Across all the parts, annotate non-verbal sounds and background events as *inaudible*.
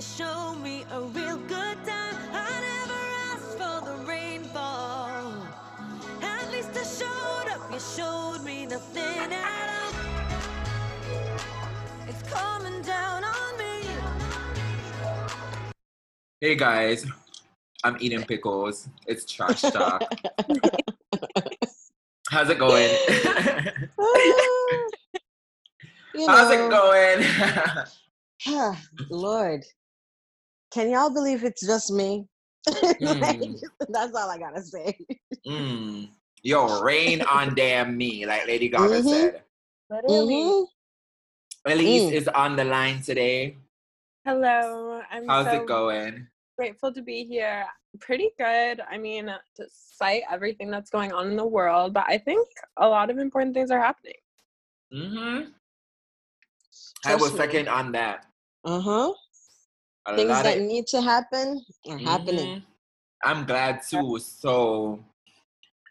to show me a real good time. I never asked for the rainfall. At least I showed up. You showed me nothing at all. It's coming down on me. Hey guys, I'm eating pickles. It's trash talk. *laughs* How's it going? *laughs* *laughs* you How's know, it *sighs* going? Lord, can y'all believe it's just me? *laughs* Like, Mm. *laughs* that's all I gotta say. mm. Yo, rain on damn me, like Lady Gaga Mhm. said. Literally. Mhm. Elise Mm. is on the line today. Hello. I'm How's so it going? grateful to be here. Pretty good. I mean, despite everything that's going on in the world, but I think a lot of important things are happening. Mm-hmm. I will second on that. Uh huh. A Things that of- need to happen are happening. Mhm. I'm glad too. So,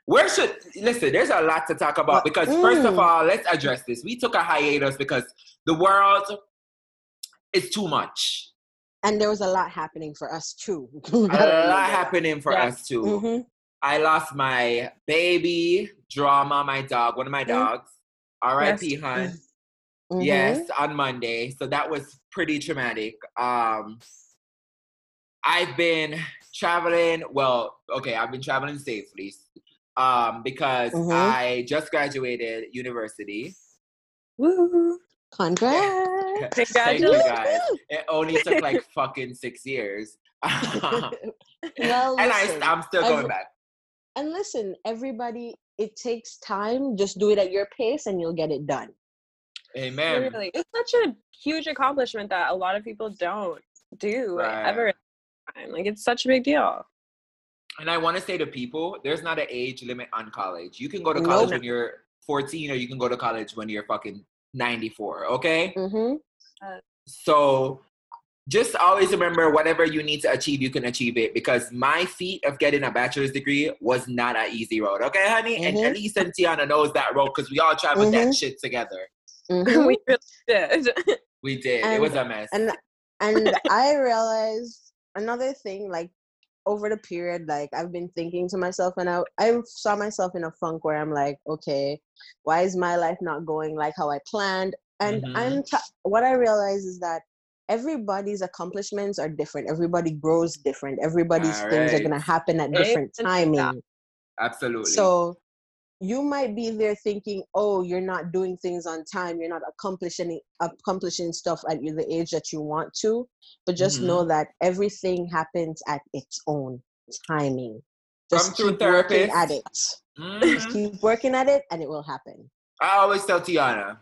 where should listen? There's a lot to talk about because first of mm. all, let's address this. We took a hiatus because the world is too much. And there was a lot happening for us too. *laughs* A lot happening for Yes. us too. hmm I lost my baby, drama, my dog, one of my Mm. dogs. R.I.P. Yes. hun. *laughs* Mm-hmm. Yes, on Monday. So that was pretty traumatic. Um, I've been traveling. Well, okay, I've been traveling safely um, because Mhm. I just graduated university. Woo! Congrats. *laughs* Thank you guys. It only took *laughs* like fucking six years. *laughs* and well, I, listen, I'm still going every- back. and listen, everybody, it takes time. Just do it at your pace, and you'll get it done. Amen. It's such a huge accomplishment that a lot of people don't do Right. ever. in their time. Like, it's such a big deal. And I want to say to people, there's not an age limit on college. You can go to college when you're 14 or you can go to college when you're fucking 94, okay? Mm-hmm. So just always remember whatever you need to achieve, you can achieve it because my feat of getting a bachelor's degree was not an easy road, okay, honey? And Mhm. Elise and Tiana knows that road because we all traveled that Mhm. shit together. *laughs* Mm-hmm. we really did. *laughs* We did. it was a mess. and and I realized another thing, like over the period, like I've been thinking to myself, and I I saw myself in a funk where I'm like, okay, why is my life not going like how I planned? And Mhm. I'm t- what I realize is that everybody's accomplishments are different. Everybody grows different. Everybody's things are gonna happen at different to that. timing. Absolutely. So you might be there thinking, oh, you're not doing things on time, you're not accomplishing accomplishing stuff at the age that you want to, but just Mhm. know that everything happens at its own timing. Just through keep working at therapist. it. Mhm. Just keep working at it, and it will happen. I always tell Tiana,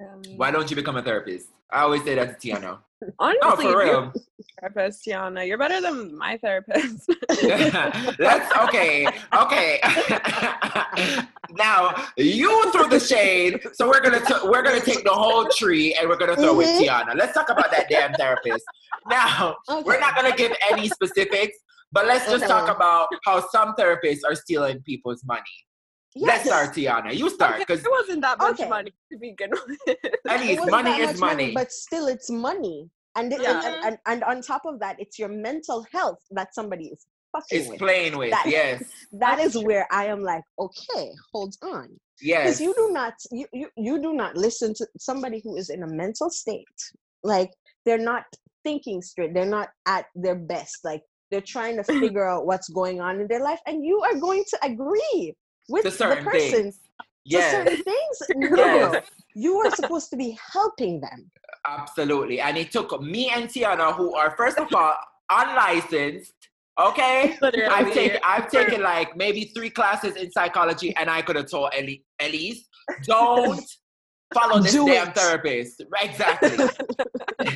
Um, why don't you become a therapist? I always say that to Tiana. Honestly, No, for real. a therapist, Tiana. You're better than my therapist. *laughs* *laughs* Let's okay, okay. *laughs* now you threw the shade, so we're gonna t- we're gonna take the whole tree and we're gonna throw Mhm. it Tiana. Let's talk about that damn therapist. Now we're not gonna give any specifics, but let's just talk about how some therapists are stealing people's money. Let's start, Tiana. You start Okay, because it wasn't that much Okay. money to begin *laughs* with. at It least wasn't money that is much money. but still, it's money. And, it- Yeah. and, and and on top of that, it's your mental health that somebody is fucking It's with. playing with That- yes, That's is where I am like, okay, hold on. yes. because you do not you, you you do not listen to somebody who is in a mental state like they're not thinking straight they're not at their best like they're trying to *laughs* figure out what's going on in their life and you are going to agree with To the certain person things. to Yes. certain things no *laughs* Yes. you are supposed to be helping them Absolutely. And it took me and Tiana, who are first of all unlicensed, okay? *laughs* Literally. I've taken I've taken like maybe three classes in psychology, and I could have told Ellie, Elise, don't follow this Do damn it. therapist. Exactly. *laughs*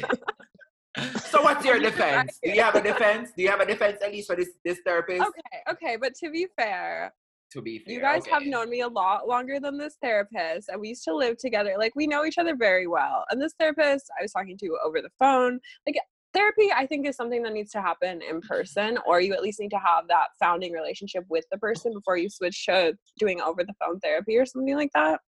so what's your defense? Do you have a defense? Do you have a defense, Elise, for this this therapist? Okay, okay, but to be fair, To be fair, you guys have known me a lot longer than this therapist, and we used to live together. Like, we know each other very well. And this therapist I was talking to over the phone, like, therapy, I think, is something that needs to happen in person, or you at least need to have that founding relationship with the person before you switch to doing over the phone therapy or something like that.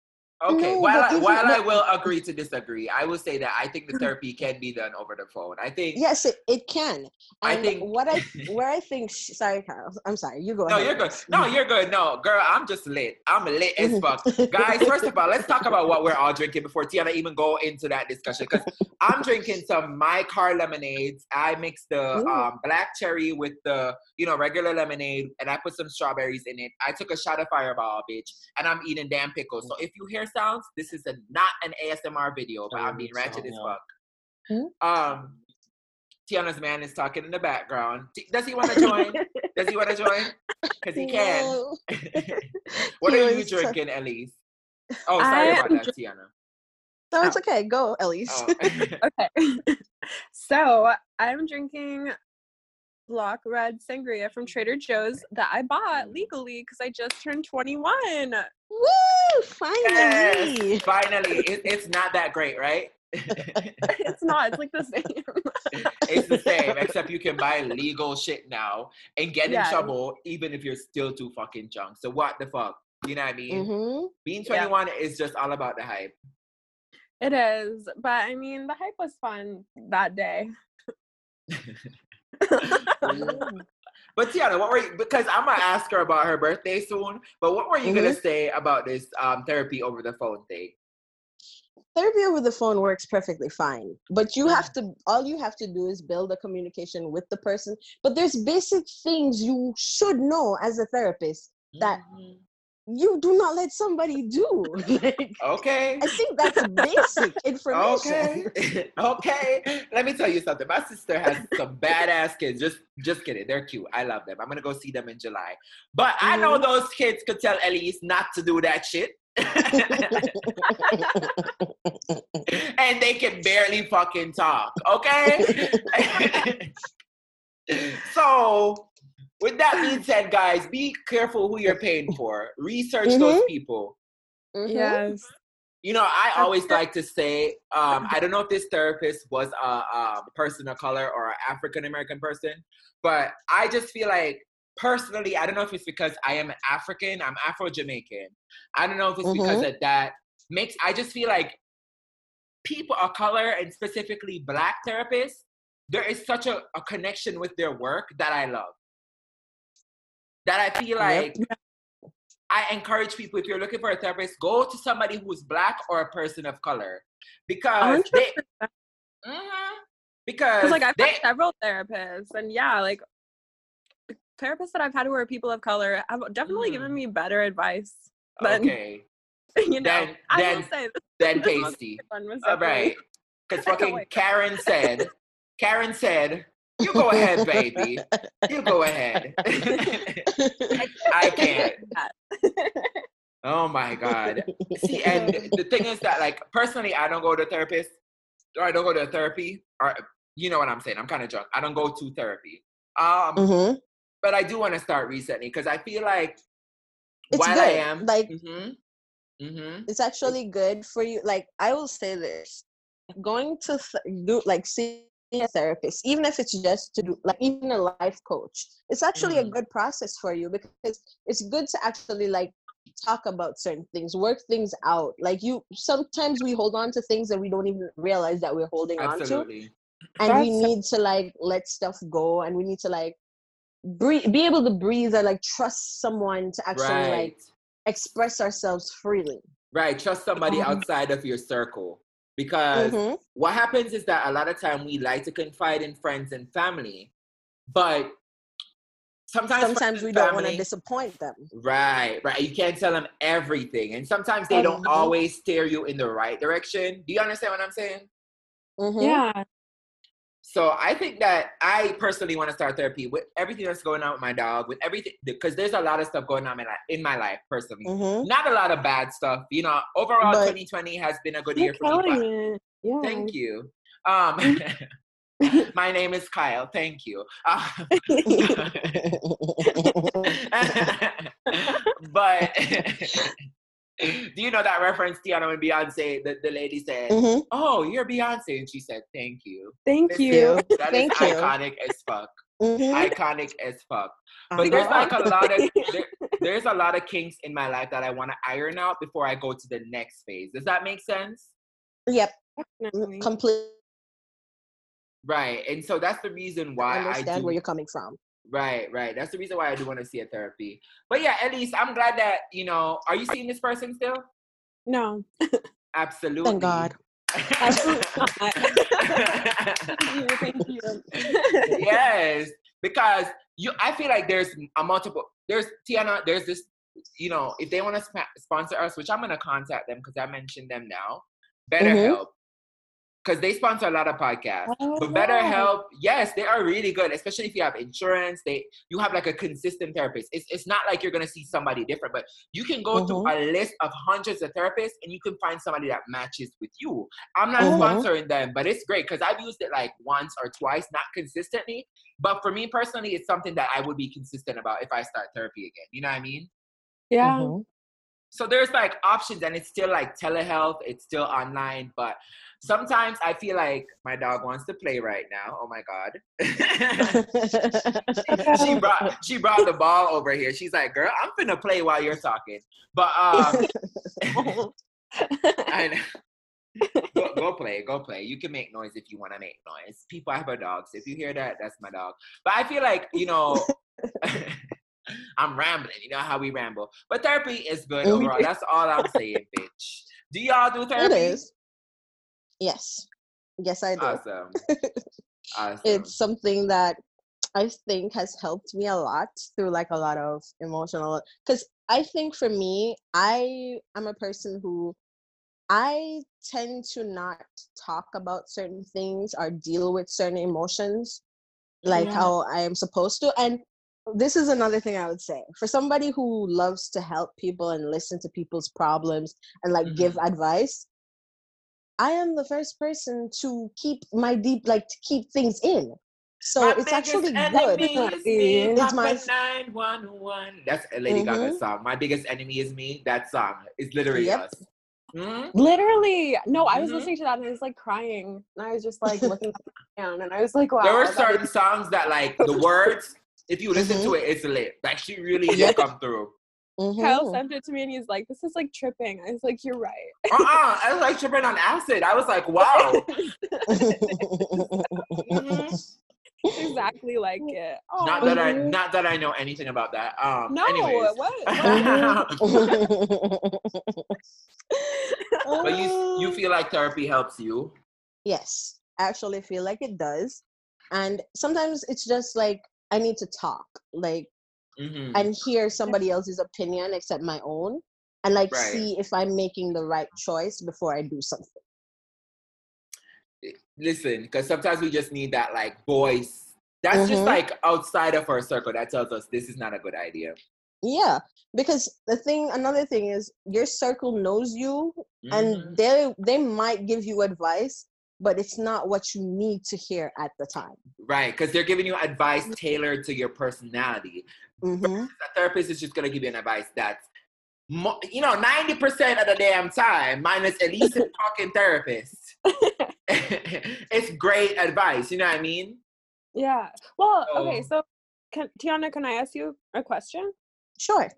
Okay, No, while I, while I will agree to disagree, I will say that I think the therapy can be done over the phone. I think yes, it, it can. I think- what I *laughs* where I think sorry, Carl. I'm sorry. You go no, ahead. you're good. No, you're good. No, girl, I'm just lit. I'm lit as fuck. Guys, first of all, let's talk about what we're all drinking before Tiana even go into that discussion. Because I'm drinking some Mike's Hard lemonades. I mix the um, black cherry with the you know regular lemonade, and I put some strawberries in it. I took a shot of Fireball, bitch, and I'm eating damn pickles. So if you hear sounds, this is a not an ASMR video, but I'm being ratchet as fuck. Hmm? Um, Tiana's man is talking in the background. Does he want to join? *laughs* Does he want to join? Because he can. No. *laughs* what He are you was tr- drinking, Elise? Oh, sorry I about am that, Tiana. No, it's okay. Go, Elise. Oh. *laughs* Okay. so I'm drinking block red sangria from Trader Joe's that I bought legally because I just turned 21. Woo! Finally. yes, finally. It, it's not that great, right? *laughs* it's not. It's like the same. it's the same, except you can buy legal shit now and get in trouble even if you're still too fucking drunk. So what the fuck? You know what I mean? hmm Being Yeah. 21 is just all about the hype. It is, but I mean, the hype was fun that day. *laughs* *laughs* But Tiana, what were you, because I'm gonna ask her about her birthday soon, but what were you gonna say about this um, therapy over the phone thing? Therapy over the phone works perfectly fine, but you have to. All you have to do is build a communication with the person. But there's basic things you should know as a therapist that Mhm. You do not let somebody do. *laughs* like, Okay. I think that's basic information. Okay. *laughs* okay. Let me tell you something. My sister has some badass kids. Just just kidding. They're cute. I love them. I'm gonna go see them in July. But I know Mm-hmm. those kids could tell Elise not to do that shit. *laughs* and they can barely fucking talk. Okay? so with that being said, guys, be careful who you're paying for. Research those Mhm. people. Mhm. Yes. You know, I always like to say, um, I don't know if this therapist was a, a person of color or an African American person, but I just feel like personally, I don't know if it's because I am African, I'm Afro Jamaican. I don't know if it's because of that. Makes I just feel like people of color and specifically black therapists, there is such a, a connection with their work that I love. That I feel like I encourage people if you're looking for a therapist, go to somebody who's black or a person of color because they, 100%. Mhm. because like I've they, had several therapists, and yeah, like therapists that I've had who are people of color have definitely Mm. given me better advice than okay, *laughs* you know. Then- I then- will say this, then *laughs* this tasty. recent one was All right, because *laughs* fucking. Karen said, Karen said, "You go ahead, baby. You go ahead." *laughs* I can't. Oh my god. See, and *laughs* the thing is that, like, personally, I don't go to therapist, or I don't go to therapy, or you know what I'm saying. I'm kind of drunk. I don't go to therapy. Um, Mhm. but I do want to start recently because I feel like It's while good. I am, Like hmm hmm it's actually good for you. Like I will say this: going to th- do like seeing a therapist, even if it's just to do like even a life coach, it's actually Mhm. a good process for you because it's good to actually like talk about certain things, work things out. Like you, sometimes we hold on to things that we don't even realize that we're holding on to, absolutely. and we need to like let stuff go, and we need to like breathe, be able to breathe and like trust someone to actually Right, like express ourselves freely. right. Trust somebody Mhm. outside of your circle because Mhm. what happens is that a lot of time we like to confide in friends and family, but sometimes sometimes and we don't want to disappoint them. Right, right. You can't tell them everything, and sometimes they don't Mhm. always steer you in the right direction. Do you understand what I'm saying? Mhm. Yeah. So I think that I personally want to start therapy with everything that's going on with my dog, with everything because there's a lot of stuff going on in my, in my life personally. Mhm. Not a lot of bad stuff, you know. Overall, But- 2020 has been a good year for me. but- Yeah. Thank you. Um, *laughs* my name is Kyle. Thank you. Uh, *laughs* *laughs* but do you know that reference, Tiana, when Beyonce, the, the lady said, Mhm. "Oh, you're Beyonce," and she said, "Thank you." Thank Listen, you. *laughs* That is Thank you. iconic as fuck. Mhm. iconic as fuck. But there's like a *laughs* lot of there, there's a lot of kinks in my life that I want to iron out before I go to the next phase. Does that make sense? Yep, Definitely. completely Right. And so that's the reason why I understand do where you're coming from. Right, right. That's the reason why I do want to see a therapy. But yeah, at least I'm glad that, you know, are you seeing this person still? no. Absolutely. Thank God. Absolutely. Thank you, thank you. yes, because you I feel like there's a multiple there's Tiana, there's this, you know, if they want to sp- sponsor us, which I'm going to contact them because I mentioned them now, mm-hmm. BetterHelp. Because they sponsor a lot of podcasts. Oh, But wow. BetterHelp, yes, they are really good, especially if you have insurance. They you have like a consistent therapist. It's, it's not like you're gonna see somebody different, but you can go through a list of hundreds of therapists and you can find somebody that matches with you. I'm not Mhm. sponsoring them, but it's great because I've used it like once or twice, not consistently. But for me personally, it's something that I would be consistent about if I start therapy again. You know what I mean? Yeah. Mhm. So there's like options, and it's still like telehealth. It's still online, but sometimes I feel like my dog wants to play right now. Oh my god. *laughs* she brought she brought the ball over here. She's like, "Girl, I'm finna play while you're talking." But um, *laughs* I know. go, go play, go play. You can make noise if you want to make noise. People have dogs. If you hear that, that's my dog. But I feel like you know, *laughs* I'm rambling. You know how we ramble. But therapy is good overall. That's all I'm saying, bitch. Do y'all do it therapy? is. Yes. Yes, I do. Awesome. *laughs* Awesome. It's something that I think has helped me a lot through like a lot of emotional because I think for me, I am a person who I tend to not talk about certain things or deal with certain emotions like Yeah. how I am supposed to. And this is another thing I would say for somebody who loves to help people and listen to people's problems and like give advice. I am the first person to keep my deep, like to keep things in. So My it's actually good. *laughs* is me. It's Papa my- 911. That's a Lady Gaga Mhm. song. My biggest enemy is me. That song is literally Yep. us. Mhm. Literally. No, I was Mhm. listening to that and I was like crying. And I was just like looking *laughs* down and I was like, wow. There were certain is- songs that, like, the *laughs* words, if you listen Mhm. to it, it's lit. Like, she really did Yep. come through. Kyle Mhm. sent it to me and he's like, this is like tripping. I was like, you're right. Uh-uh. I was like tripping on acid. I was like, wow. *laughs* Mhm. exactly like it. Not that I not that I know anything about that. Um No, anyways. what? *laughs* but you you *laughs* feel like therapy helps you. yes, I actually feel like it does. And sometimes it's just like I need to talk, like Mhm. and hear somebody else's opinion except my own and like Right. see if I'm making the right choice before I do something. listen, because sometimes we just need that like voice. That's just Mhm. like outside of our circle that tells us this is not a good idea. Yeah, because the thing another thing is your circle knows you Mhm. and they they might give you advice, but it's not what you need to hear at the time. right, because they're giving you advice tailored to your personality. hmm A therapist is just gonna give you an advice that's mo- you know, 90% of the damn time, minus at least a *laughs* talking therapist. *laughs* it's great advice, you know what I mean? yeah. Well, okay. So- So, can, Tiana, can I ask you a question? Sure.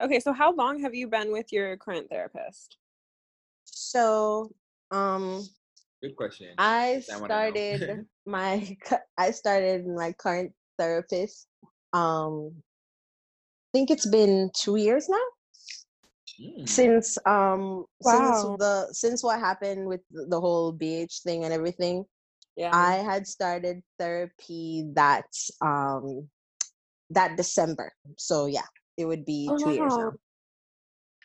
Okay. So, how long have you been with your current therapist? So, um, Good question. I I started *laughs* my *laughs* I started my current therapist. Um, I think it's been two years now Mm. since um Wow. since the since what happened with the the whole BH thing and everything. Yeah. I had started therapy that um that December. So yeah, it would be Oh, two years now.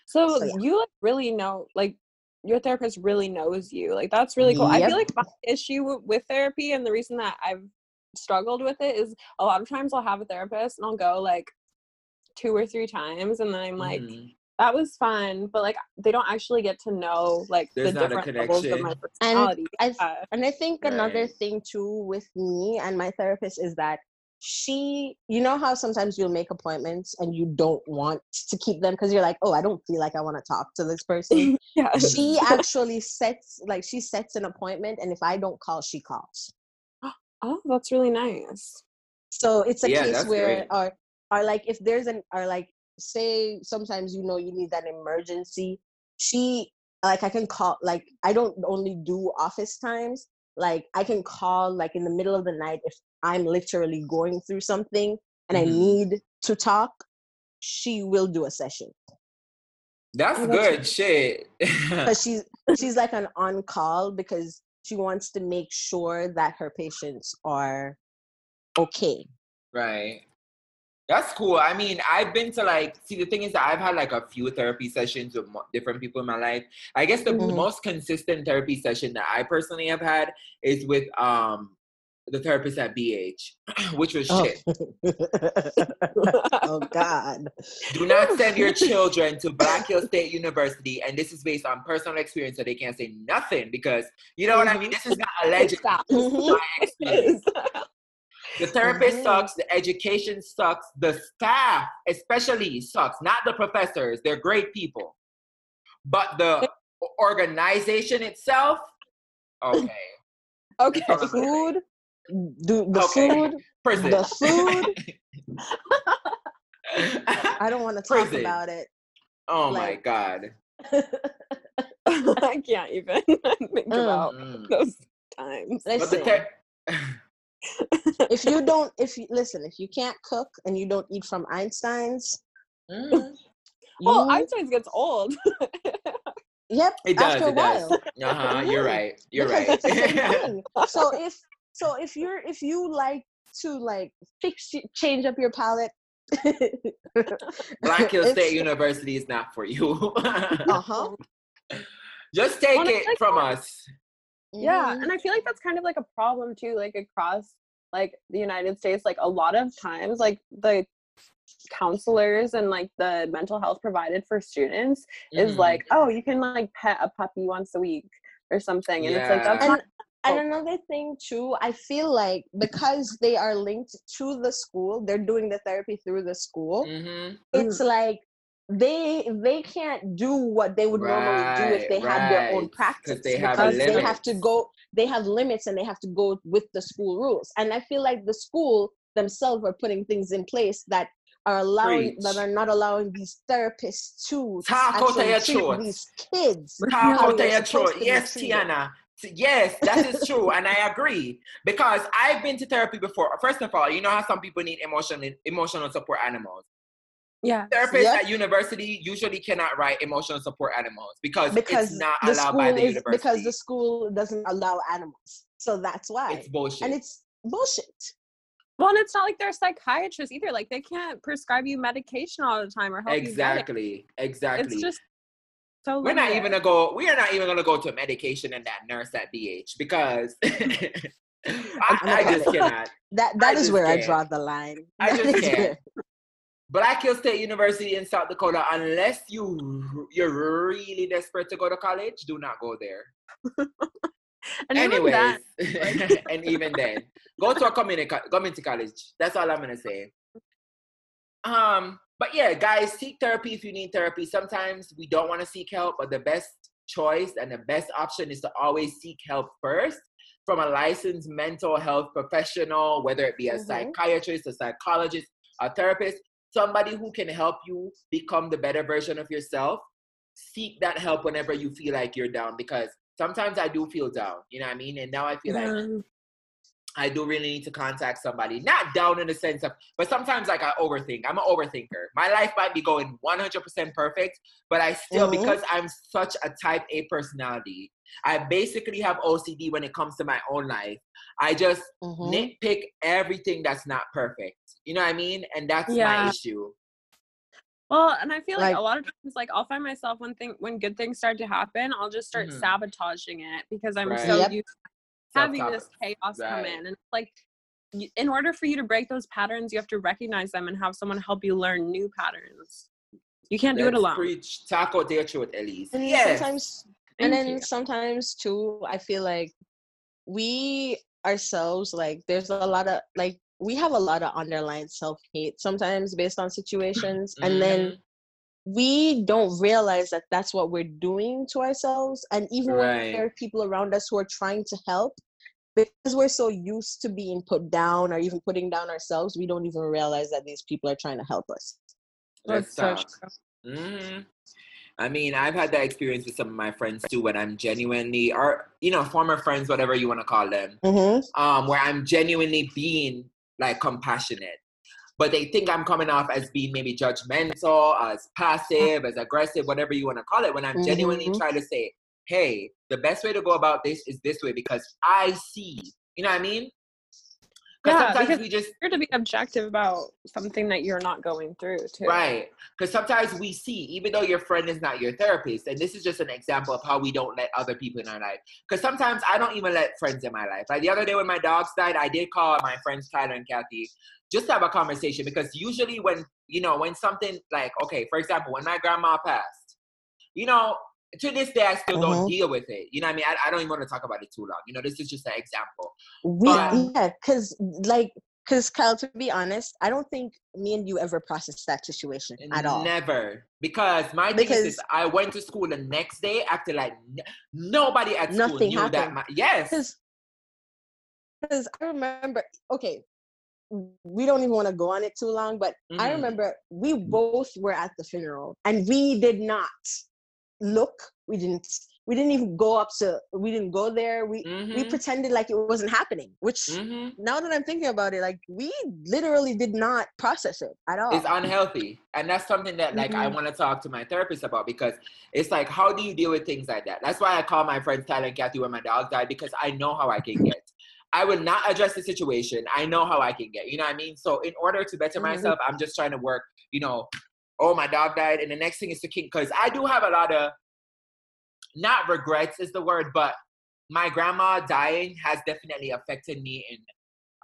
So, So, yeah. you like really know, like your therapist really knows you. Like that's really cool. I feel like my issue with therapy and the reason that I've struggled with it is a lot of times I'll have a therapist and I'll go like two or three times and then I'm like, Mhm. that was fun, but like they don't actually get to know like There's the different levels of my connection. personality. I th- Yeah. And I think another thing too with me and my therapist is that she, you know how sometimes you'll make appointments and you don't want to keep them because you're like, oh, I don't feel like I want to talk to this person. *laughs* yeah. she *laughs* actually sets like she sets an appointment, and if I don't call, she calls. *gasps* Oh, that's really nice. So it's a Yeah, case where great. or or like if there's an or like say sometimes you know you need that emergency. She like I can call like I don't only do office times. Like I can call like in the middle of the night if I'm literally going through something and I Mhm. need to talk. She will do a session That's Oh, that's good shit. *laughs* because she's she's like an on call because she wants to make sure that her patients are okay. Right. That's cool. I mean, I've been to like, see, the thing is that I've had like a few therapy sessions with mo- different people in my life. I guess the Mhm. most consistent therapy session that I personally have had is with um the therapist at BH, *clears throat* which was Oh. shit. *laughs* oh God. Do not send your *laughs* children to Black Hills State University, and this is based on personal experience, so they can't say nothing because you know what I mean. This is not alleged. Stop. This is my *laughs* experience. Yes. The therapist Mhm. sucks, the education sucks, the staff especially sucks, not the professors. They're great people. But the organization itself, okay. okay. Food, do the Okay. food. Prison. The food. *laughs* I don't want to talk Prison. about it. oh like- my god. *laughs* I can't even *laughs* think Mm. about Mm. those times. But the Listen, ther- if you don't, if you listen, if you can't cook and you don't eat from Einstein's, Mm. Well, you- Einstein's gets old. yep, It does, after a it does. Uh-huh, you're Mhm. right. You're because right. it's the same thing. so if so if you're if you like to like fix change up your palette Black Hills *laughs* State University is not for you. *laughs* uh-huh Just take Well, it's it from that. us. Yeah, Mhm. and I feel like that's kind of like a problem too, like across like the United States. Like a lot of times, like the counselors and like the mental health provided for students is Mhm. like, oh, you can like pet a puppy once a week or something, and it's like that's Yeah. not. And Oh. another thing too i feel like because they are linked to the school they're doing the therapy through the school Mhm. it's like they they can't do what they would normally do if Right, they had their own practice they have because they have to go they have limits and they have to go with the school rules and i feel like the school themselves are putting things in place that are allowing that are not allowing these therapists to Talk out actually treat these kids Talk how out of your supposed throat. to be Yes. Tiana. T- Yes, that is true, and I agree because I've been to therapy before. First of all, you know how some people need emotional emotional support animals. Yeah. Therapists Yep. at university usually cannot write emotional support animals because, because it's not the allowed school by the is university. because the school doesn't allow animals so that's why it's bullshit. and it's bullshit Well, and it's not like they're psychiatrists either. Like they can't prescribe you medication all the time or help you exactly, exactly. It's just so. We're not even gonna go. We are not even gonna go to medication and that nurse at BH because *laughs* I, I just cannot. *laughs* that I that is where i can't. draw the line I That just is can't. where- Black Hills State University in South Dakota, unless you you're really desperate to go to college, do not go there. *laughs* And even Anyways, that, and even then, go to a community community college. That's all I'm gonna say. Um, but yeah, guys, seek therapy if you need therapy. Sometimes we don't want to seek help, but the best choice and the best option is to always seek help first from a licensed mental health professional, whether it be a Mhm. psychiatrist, a psychologist, a therapist, somebody who can help you become the better version of yourself. Seek that help whenever you feel like you're down because sometimes I do feel down, you know what I mean? And now I feel like Yeah. I do really need to contact somebody. Not down in the sense of, but sometimes like I overthink. I'm an overthinker. My life might be going 100% perfect, but I still, Mhm. because I'm such a type A personality, I basically have OCD when it comes to my own life. I just Mhm. nitpick everything that's not perfect. You know what I mean? And that's my issue. Well, and I feel like, Like- a lot of times, like I'll find myself when thing when good things start to happen, I'll just start Mhm. sabotaging it because I'm Right. so Yep. used to having Self-talk. this chaos come in, and it's like, in order for you to break those patterns, you have to recognize them and have someone help you learn new patterns. You can't do it alone. Preach. Talk out their truth, Elise. and Yes. sometimes and then you. sometimes too i feel like we ourselves like there's a lot of like we have a lot of underlying self-hate sometimes based on situations and then Mhm. We don't realize that that's what we're doing to ourselves and even when there are people around us who are trying to help because we're so used to being put down or even putting down ourselves, we don't even realize that these people are trying to help us. That's so Let's true. hmm I mean, I've had that experience with some of my friends too, when I'm genuinely, or you know, former friends, whatever you want to call them, Mm-hmm. um, where I'm genuinely being like compassionate, but they think I'm coming off as being maybe judgmental, as passive, as aggressive, whatever you want to call it. When I'm genuinely Mhm. trying to say, hey, the best way to go about this is this way because I see. You know what I mean? Because Yeah, sometimes because we just You're to be objective about something that you're not going through too. Right. Because sometimes we see, even though your friend is not your therapist, and this is just an example of how we don't let other people in our life. Because sometimes I don't even let friends in my life. Like the other day when my dogs died, I did call my friends Tyler and Kathy just to have a conversation. Because usually when, you know, when something like, okay, for example, when my grandma passed, you know, to this day, I still don't Mhm. deal with it. You know what I mean? I, I don't even want to talk about it too long. You know, this is just an example. We But- yeah, because like because Kyle, to be honest, I don't think me and you ever processed that situation at all. Never. Because my thing is, this, Because- I went to school the next day after like n- nobody at school Nothing knew that. My, yes. Because because I remember okay, we don't even want to go on it too long, but I Mhm. remember we both were at the funeral and we did not look. We didn't. We didn't even go up to. We didn't go there. We we Mhm. pretended like it wasn't happening. Which Mhm. now that I'm thinking about it, like we literally did not process it at all. It's unhealthy. And that's something that like I Mhm. want to talk to my therapist about because it's like how do you deal with things like that? That's why I call my friends Tyler and Kathy when my dog died because I know how I can *laughs* get. I will not address the situation. I know how I can get. You know what I mean? So in order to better Mhm. myself, I'm just trying to work, you know, oh my dog died. And the next thing is to keep because I do have a lot of not regrets is the word, but my grandma dying has definitely affected me in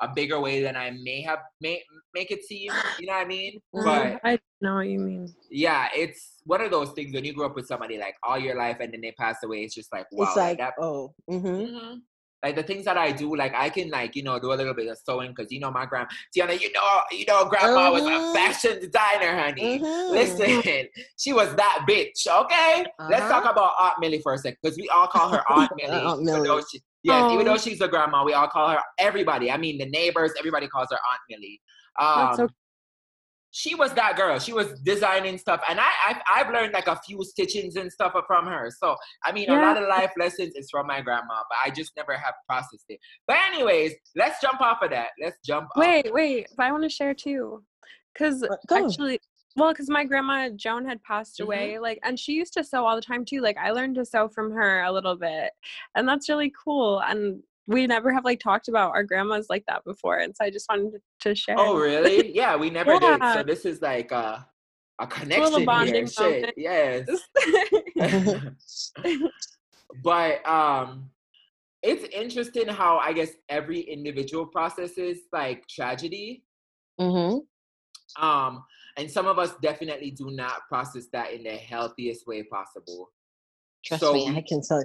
a bigger way than I may have may make it seem. You know what I mean? Mhm. But I know what you mean. yeah, it's one of those things when you grew up with somebody like all your life and then they pass away. It's just like wow, it's like that. oh, hmm Mhm. Like the things that I do, like I can like you know do a little bit of sewing because you know my grandma Tiana, you know you know grandma was a Mhm. fashion designer, honey. Mhm. Listen, *laughs* she was that bitch. Okay, let's Uh-huh. talk about Aunt Millie for a second because we all call her *laughs* Aunt Millie. Aunt even though Millie. she- yes, even Oh. though she's a grandma, we all call her everybody. I mean, the neighbors, everybody calls her Aunt Millie. That's Um, okay. She was that girl. She was designing stuff, and I I've, I've learned like a few stitchings and stuff from her. So I mean, a lot of life lessons is from my grandma, but I just never have processed it. But anyways, let's jump off of that. Let's jump. off. Wait, wait. But I want to share too, because actually, well, because my grandma Joan had passed Mhm. away, like, and she used to sew all the time too. Like, I learned to sew from her a little bit, and that's really cool. And we never have like talked about our grandmas like that before, and so I just wanted to share. Oh really? Yeah, we *laughs* never did. So this is like uh, a connection here. bonding Shit. Yes. *laughs* *laughs* but um it's interesting how I guess every individual processes like tragedy. mm-hmm. Um, and some of us definitely do not process that in the healthiest way possible. Trust So me, I can tell.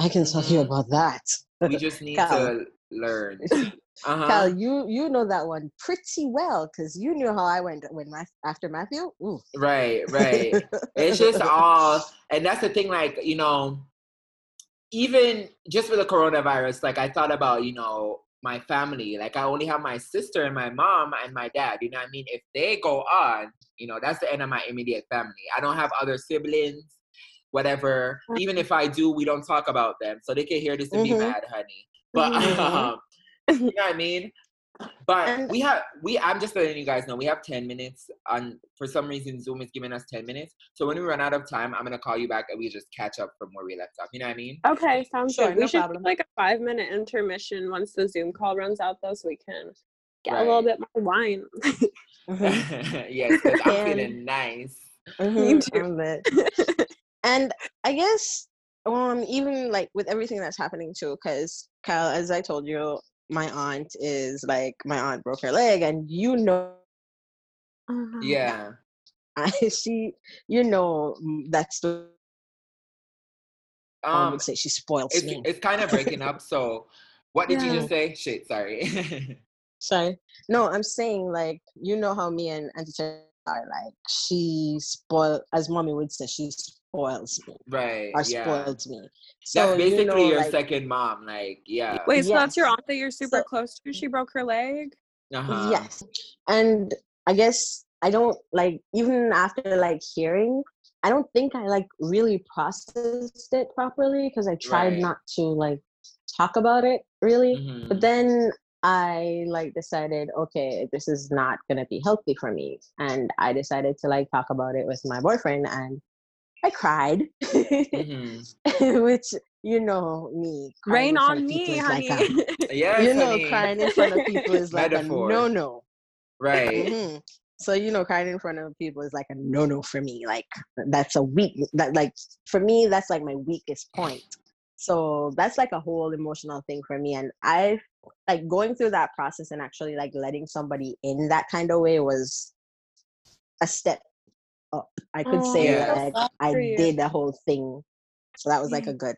I can tell you Mhm. about that. We just *laughs* need to learn. *laughs* Uh-huh. Cal, you you know that one pretty well because you knew how I went when my after Matthew. Ooh. Right, right. it's just *laughs* all and that's the thing like you know even just with the coronavirus like i thought about you know my family like i only have my sister and my mom and my dad you know what i mean if they go on you know that's the end of my immediate family i don't have other siblings whatever even if i do we don't talk about them so they can hear this and be Mhm. mad honey but *laughs* Mhm. um, you know what i mean but we have we I'm just letting you guys know we have 10 minutes on for some reason Zoom is giving us 10 minutes. So when we run out of time, I'm gonna call you back and we just catch up from where we left off. You know what I mean? Okay, sounds Sure, good. We no should problem. like a five minute intermission once the Zoom call runs out, though, so we can get a little bit more wine. *laughs* Yes, because I'm *laughs* feeling nice. mhm, too. And I guess um even like with everything that's happening too, because Kyle, as I told you, my aunt is like my aunt broke her leg, and you know, oh. Yeah. *laughs* I, she, you know, that's the I Um would say she spoils it's me. it's kind of breaking up. So what did you just say? Shit, sorry. *laughs* Sorry. No, I'm saying like you know how me and Auntie are like she spoil as mommy would say she spoils me Right. or yeah. spoils me. That's So basically you know, your like, second mom. Like, yeah. Wait, so that's your aunt that you're super So- close to? She broke her leg? Uh-huh. Yes. And I guess I don't like even after like hearing, I don't think I like really processed it properly because I tried Right. not to like talk about it really. Mhm. But then I like decided, okay, this is not gonna be healthy for me. And I decided to like talk about it with my boyfriend and I cried. Mhm. *laughs* Which you know me. Rain on me, honey. Like a, *laughs* Yes, you know, honey. crying in front of people is *laughs* like Metaphor. a no no. Right. hmm So you know, crying in front of people is like a no no for me. Like that's a weak. That like for me, that's like my weakest point. So that's like a whole emotional thing for me, and I like going through that process and actually like letting somebody in that kind of way was a step up. I could Oh, say Yeah. like sad I you. did the whole thing. So that was like a good,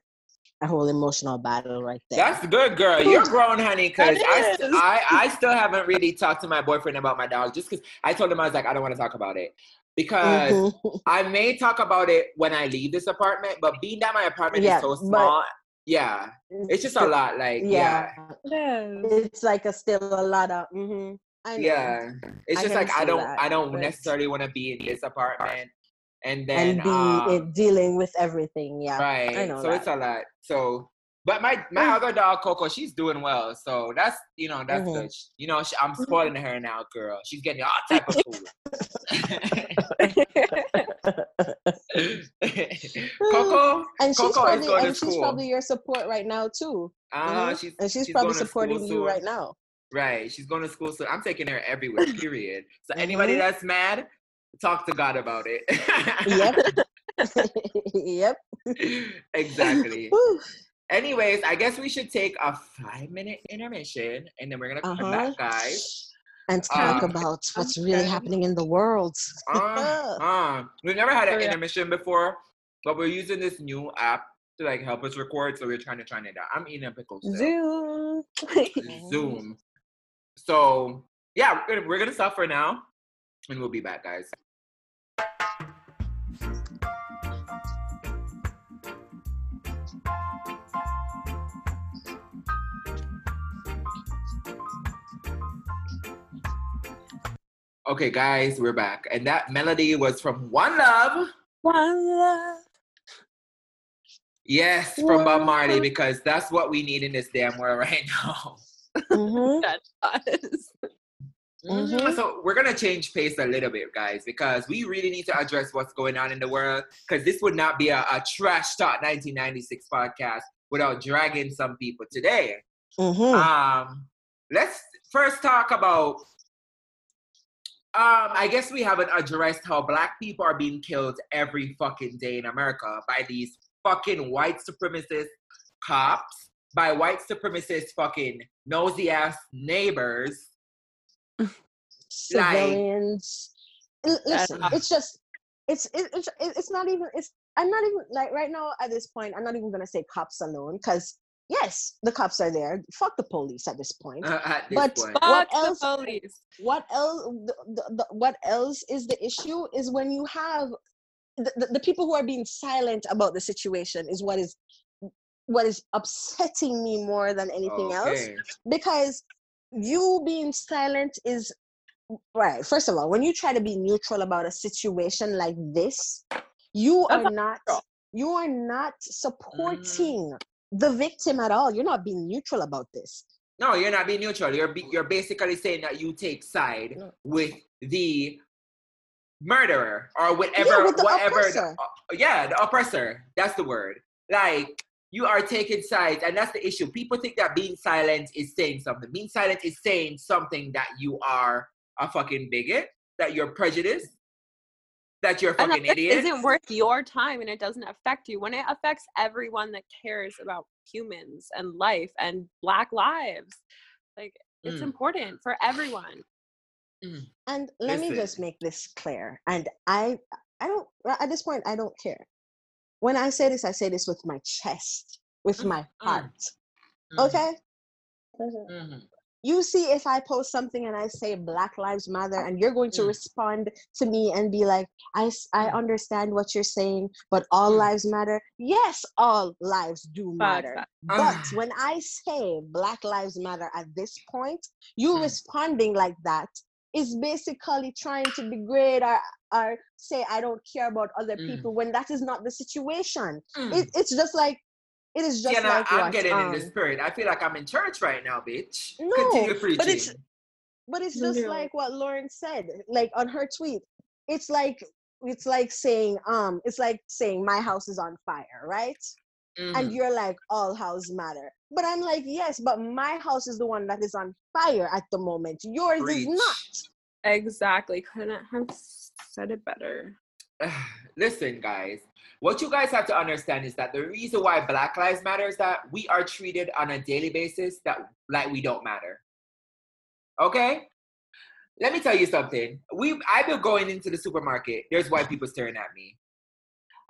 a whole emotional battle right there. That's good, girl. You're grown, honey. Because I, st- I, I still haven't really talked to my boyfriend about my dog. Just because I told him I was like, I don't want to talk about it because Mhm. I may talk about it when I leave this apartment. But being that my apartment Yeah, is so but- small, yeah, it's just a lot. Like, yeah, yeah, It is. like a still a lot of. hmm I know. yeah. It's I just like I don't, that, I don't but- necessarily want to be in this apartment. And then, and be um, it dealing with everything. Yeah. right. I know so it's a lot. So. But my my Mm. other dog Coco, she's doing well, so that's you know that's Mhm. good. You know, she, I'm spoiling her now, girl. She's getting all *laughs* type of food. *laughs* Coco, and she's Coco is probably and she's probably your support right now too. uh, Mhm. she's And she's, she's probably supporting you soon. right now. Right, she's going to school, so I'm taking her everywhere. *laughs* Period. So anybody Mhm. that's mad, talk to God about it. Yep. *laughs* yep. exactly. *laughs* Anyways, I guess we should take a five minute intermission, and then we're gonna come Uh-huh. back, guys. And talk Um, about what's really happening in the world. Uh, uh, we've never had an intermission before, but we're using this new app to like help us record. So we're trying to try it out. I'm eating a pickle. still. Zoom. Zoom. So yeah, we're gonna, we're gonna stop for now, and we'll be back, guys. Okay, guys, we're back, and that melody was from One Love. One love. Yes, from Bob Marley, because that's what we need in this damn world right *laughs* now. Mhm. *laughs* That does. Mhm. So we're gonna change pace a little bit, guys, because we really need to address what's going on in the world. Because this would not be a, a trash talk 1996 podcast without dragging some people today. Mhm. Um, let's first talk about. Um, I guess we haven't addressed how black people are being killed every fucking day in America by these fucking white supremacist cops, by white supremacist fucking nosy ass neighbors. Civilians. L- Listen, uh, it's just it's it, it's it's not even it's I'm not even like right now at this point I'm not even gonna say cops alone because yes the cops are there fuck the police at this point at this But- point. What Fuck else? the police. what else the, the, the, what else is the issue is when you have the, the, the people who are being silent about the situation is what is what is upsetting me more than anything else because you being silent is right first of all when you try to be neutral about a situation like this you That's are not you are not supporting the victim at all you're not being neutral about this No, you're not being neutral. You're be, you're basically saying that you take side No. with the murderer or whatever, the whatever. oppressor. uh, yeah, the oppressor. That's the word. Like you are taking sides, and that's the issue. People think that being silent is saying something. Being silent is saying something that you are a fucking bigot, that you're prejudiced, that you're a And fucking that idiot. isn't worth your time and it doesn't affect you. When it affects everyone that cares about humans and life and black lives, like it's Mm. important for everyone. And let me just make this clear. And I I don't at this point I don't care. When I say this, I say this with my chest, with Mm, my mm, heart. Mhm, Okay? mhm. you see if I post something and I say Black Lives Matter and you're going to Mm. respond to me and be like, I, Mm. understand what you're saying, but all lives matter. Yes, all lives do Facts, matter. facts. But Ah. when I say Black Lives Matter at this point, you responding like that is basically trying to degrade or, or say I don't care about other Mm. people when that is not the situation. Mm. It, it's just like it is just See, and like I, I'm what, getting in the um, spirit. I feel like I'm in church right now, bitch. No, Continue but it's- but it's just Yeah. like what Lauren said, like on her tweet. It's like it's like saying um it's like saying my house is on fire, right? Mhm. And you're like all houses matter. But I'm like, yes, but my house is the one that is on fire at the moment. Yours is not. Exactly. Couldn't have said it better. *sighs* Listen, guys. What you guys have to understand is that the reason why Black Lives Matter is that we are treated on a daily basis that like we don't matter. Okay? Let me tell you something. We I've been going into the supermarket. There's white people staring at me.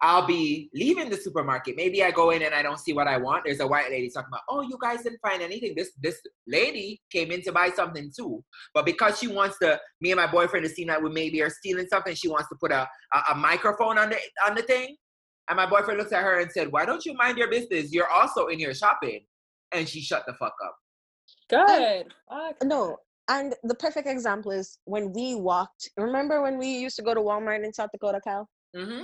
I'll be leaving the supermarket. Maybe I go in and I don't see what I want. There's a white lady talking about, oh, you guys didn't find anything. This this lady came in to buy something too. But because she wants to, me and my boyfriend to seem like we maybe are stealing something, she wants to put a, a, a microphone on the on the thing. And my boyfriend looks at her and said, Why don't you mind your business? You're also in here shopping. And she shut the fuck up. Good. Fuck. No. And the perfect example is when we walked. Remember when we used to go to Walmart in South Dakota, Cal? hmm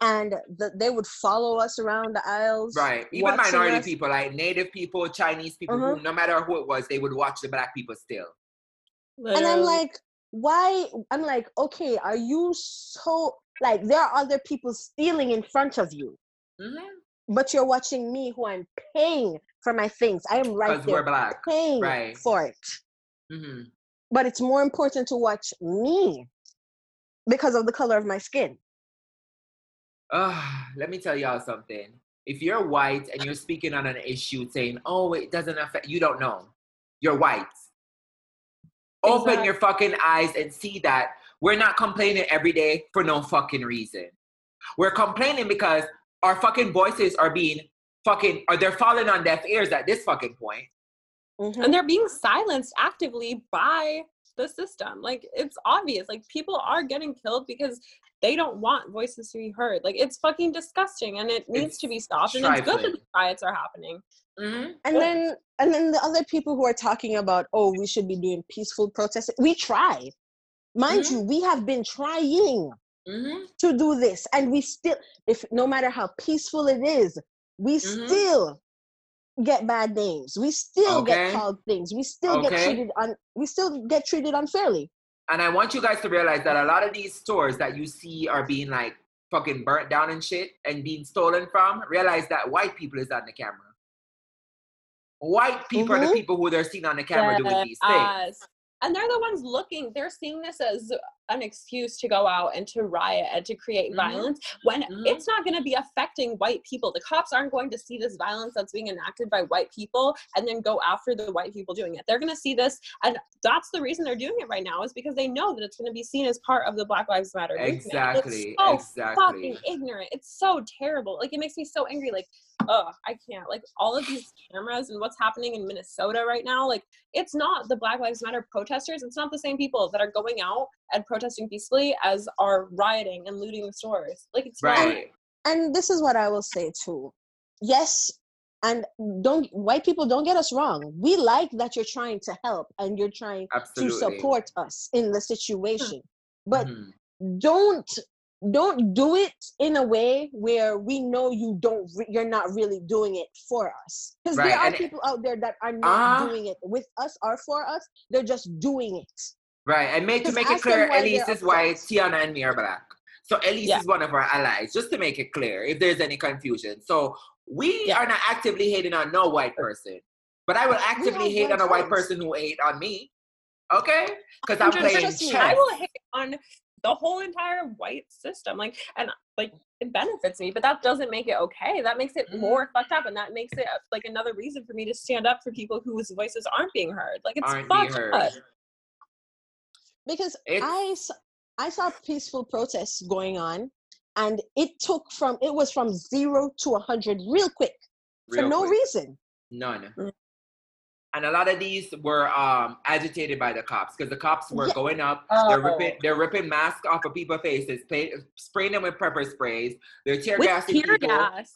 And the, they would follow us around the aisles. Right. Even minority us. people, like native people, Chinese people, who, Mhm. no matter who it was, they would watch the black people still. and I'm like, why? I'm like, okay, are you so like there are other people stealing in front of you, Mm-hmm. but you're watching me who I'm paying for my things. I am right Because we're there black. paying Right. for it. hmm But it's more important to watch me because of the color of my skin. Uh, let me tell y'all something. If you're white and you're speaking on an issue saying, oh, it doesn't affect, you don't know. You're white. Open your fucking eyes and see that we're not complaining every day for no fucking reason. We're complaining because our fucking voices are being fucking, or they're falling on deaf ears at this fucking point. Mhm. and they're being silenced actively by the system. Like it's obvious. Like people are getting killed because they don't want voices to be heard. Like it's fucking disgusting and it needs It's to be stopped. And it's good that the riots are happening. Mm-hmm. And then and then the other people who are talking about, oh, we should be doing peaceful protests. We try. Mind Mhm. you, we have been trying Mm-hmm. to do this. And we still, if no matter how peaceful it is, we Mhm. still get bad names. We still get called things. We still get Okay. treated un we still get treated unfairly. And I want you guys to realize that a lot of these stores that you see are being like fucking burnt down and shit and being stolen from, realize that white people is on the camera. White people are Mhm. the people who they're seeing on the camera doing these things. And they're the ones looking, they're seeing this as an excuse to go out and to riot and to create Mhm. violence when Mhm. it's not going to be affecting white people. The cops aren't going to see this violence that's being enacted by white people and then go after the white people doing it. They're going to see this, and that's the reason they're doing it right now is because they know that it's going to be seen as part of the Black Lives Matter movement. Exactly, It's so exactly. fucking ignorant. It's so terrible. Like it makes me so angry. Like, oh, I can't. Like all of these cameras and what's happening in Minnesota right now. Like it's not the Black Lives Matter protesters. It's not the same people that are going out and protesting peacefully as are rioting and looting the stores. Like it's not. Right. And this is what I will say too. Yes, and don't white people don't get us wrong. We like that you're trying to help and you're trying Absolutely. to support us in the situation. But Mhm. don't don't do it in a way where we know you don't re- you're not really doing it for us because Right, there are and- people out there that are not Uh-huh. doing it with us or for us they're just doing it Right. And make to make it clear, Elise is white. Tiana and me are black. So Elise Yeah. is one of our allies, just to make it clear, if there's any confusion. So we Yeah. are not actively hating on no white person. But I will actively hate on a white friends. person who hate on me. Okay? Because I'm 100%. playing chess. I will hate on the whole entire white system. Like, and like it benefits me, but that doesn't make it okay. That makes it Mhm. more fucked up, and that makes it like another reason for me to stand up for people whose voices aren't being heard. Like, it's Aren't fucked up. Because It's- I saw, I saw peaceful protests going on and it took from it was from 0 to 100 real quick for no quick. reason None. and a lot of these were um, agitated by the cops because the cops were Yeah. going up. They're Oh. ripping, they're ripping masks off of people's faces, pay, spraying them with pepper sprays. They're tear With gassing tear people. gas.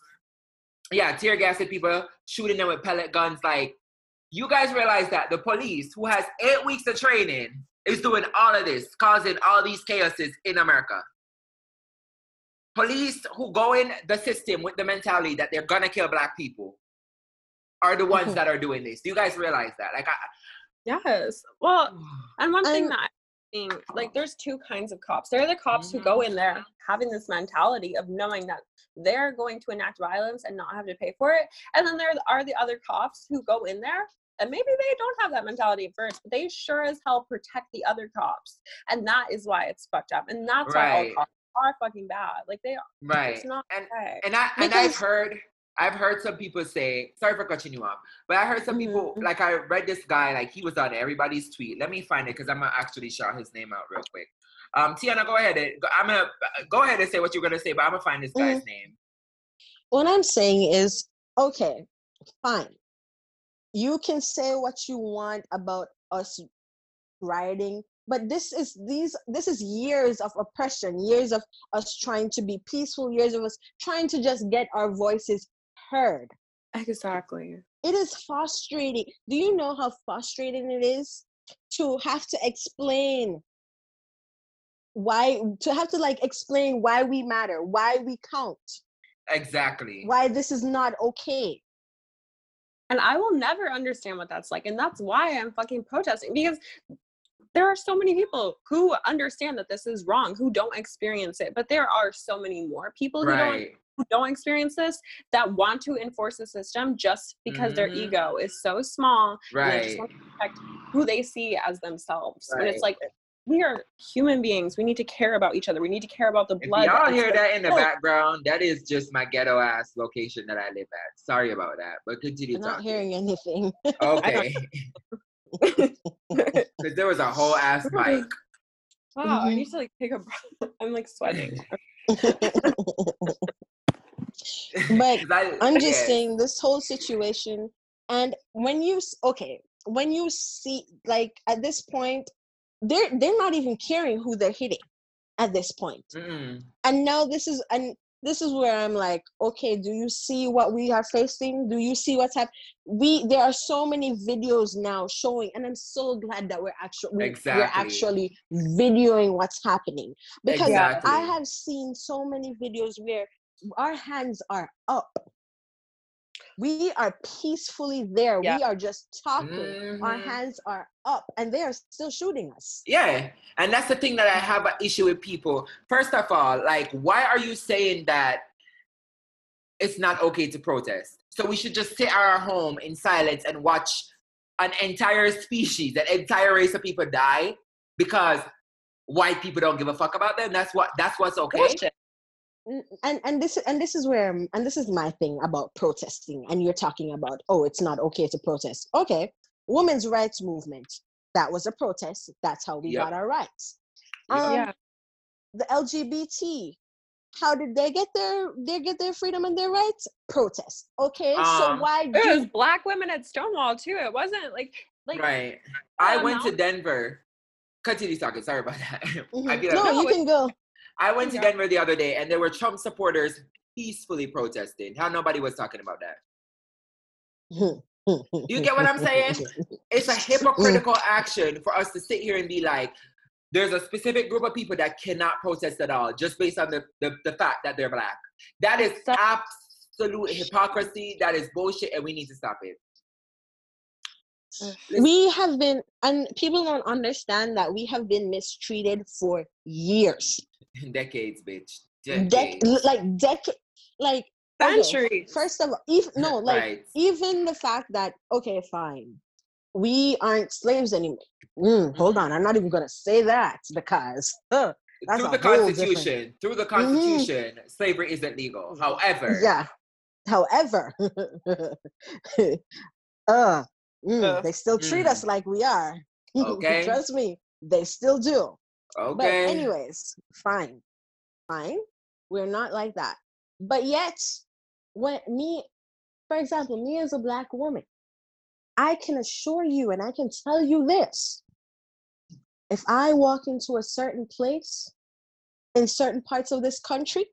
Yeah, tear gassing people, shooting them with pellet guns. Like, you guys realize that the police, who has eight weeks of training, is doing all of this, causing all these chaoses in America. Police who go in the system with the mentality that they're gonna kill black people are the ones Mhm. that are doing this. Do you guys realize that? Like, I, Yes. Well, *sighs* and one thing And- that I think, like, there's two kinds of cops. There are the cops who go in there having this mentality of knowing that they're going to enact violence and not have to pay for it. And then there are the other cops who go in there and maybe they don't have that mentality at first, but they sure as hell protect the other cops. And that is why it's fucked up. And that's why all cops are fucking bad. Like, they are. right. It's not and okay. and I and I've heard I've heard some people say sorry for cutting you off, but I heard some people Mhm. like I read this guy like he was on everybody's tweet. Let me find it because I'm gonna actually shout his name out real quick. Um, Tiana, go ahead. And, I'm gonna go ahead and say what you're gonna say, but I'm gonna find this guy's Mm. name. what I'm saying is, okay, fine. You can say what you want about us rioting, but this is these this is years of oppression, years of us trying to be peaceful, years of us trying to just get our voices heard. Exactly. It is frustrating. Do you know how frustrating it is to have to explain why to have to like explain why we matter, why we count, Exactly. why this is not okay. And I will never understand what that's like. And that's why I'm fucking protesting because there are so many people who understand that this is wrong, who don't experience it. But there are so many more people who don't who don't experience this that want to enforce the system just because their Mhm. ego is so small and they just Right. want to protect who they see as themselves. And it's like we are human beings. We need to care about each other. We need to care about the If blood. y'all It's hear like- that in the background, that is just my ghetto ass location that I live at. Sorry about that, but continue I'm not hearing anything. *laughs* Okay. Because *laughs* *laughs* there was a whole ass mic. Wow, I Mhm. need to like take a breath. I'm like sweating. but I- I'm just yeah. saying this whole situation, and when you okay, when you see like at this point, they're they're not even caring who they're hitting at this point, Mm-mm. and now this is and this is where I'm like, okay, do you see what we are facing? Do you see what's happening? We there are so many videos now showing, and I'm so glad that we're actually we're actually videoing what's happening because Exactly. I have seen so many videos where our hands are up. We are peacefully there. Yeah. We are just talking. Our Mhm. hands are up, and they are still shooting us. Yeah, and that's the thing that I have an issue with people. First of all, like, why are you saying that it's not okay to protest? So we should just sit at our home in silence and watch an entire species, an entire race of people die because white people don't give a fuck about them. That's what. That's what's okay. Bullshit. N- And and this and this is where and this is my thing about protesting. And you're talking about oh, it's not okay to protest. Okay, women's rights movement. That was a protest. That's how we Yep. got our rights. Yep. Um, yeah. the LGBT. How did they get their they get their freedom and their rights? Protest. Okay, so Um, why It was black women at Stonewall too. It wasn't like like right. I the went to amount- Denver. Continue talking. Sorry about that. *laughs* I Mhm. feel no? No, You can go. I went to Denver the other day, and there were Trump supporters peacefully protesting. How nobody was talking about that. Do you get what I'm saying? It's a hypocritical action for us to sit here and be like, there's a specific group of people that cannot protest at all just based on the, the, the fact that they're black. That is absolute hypocrisy. That is bullshit, and we need to stop it. we have been and people don't understand that we have been mistreated for years *laughs* Decades, bitch. Dec- Decades. like decade like okay, first of all even no *laughs* like right. even the fact that okay fine we aren't slaves anymore Mm, hold on i'm not even gonna say that because huh, that's through the whole different- Mm-hmm. Constitution, through the Constitution, slavery isn't legal. However, yeah however *laughs* uh mm, Uh, they still treat mm. us like we are Okay. trust me they still do okay. But anyways, fine, fine. We're not like that. But yet, when me, for example, me as a black woman, I can assure you, and I can tell you this if I walk into a certain place in certain parts of this country,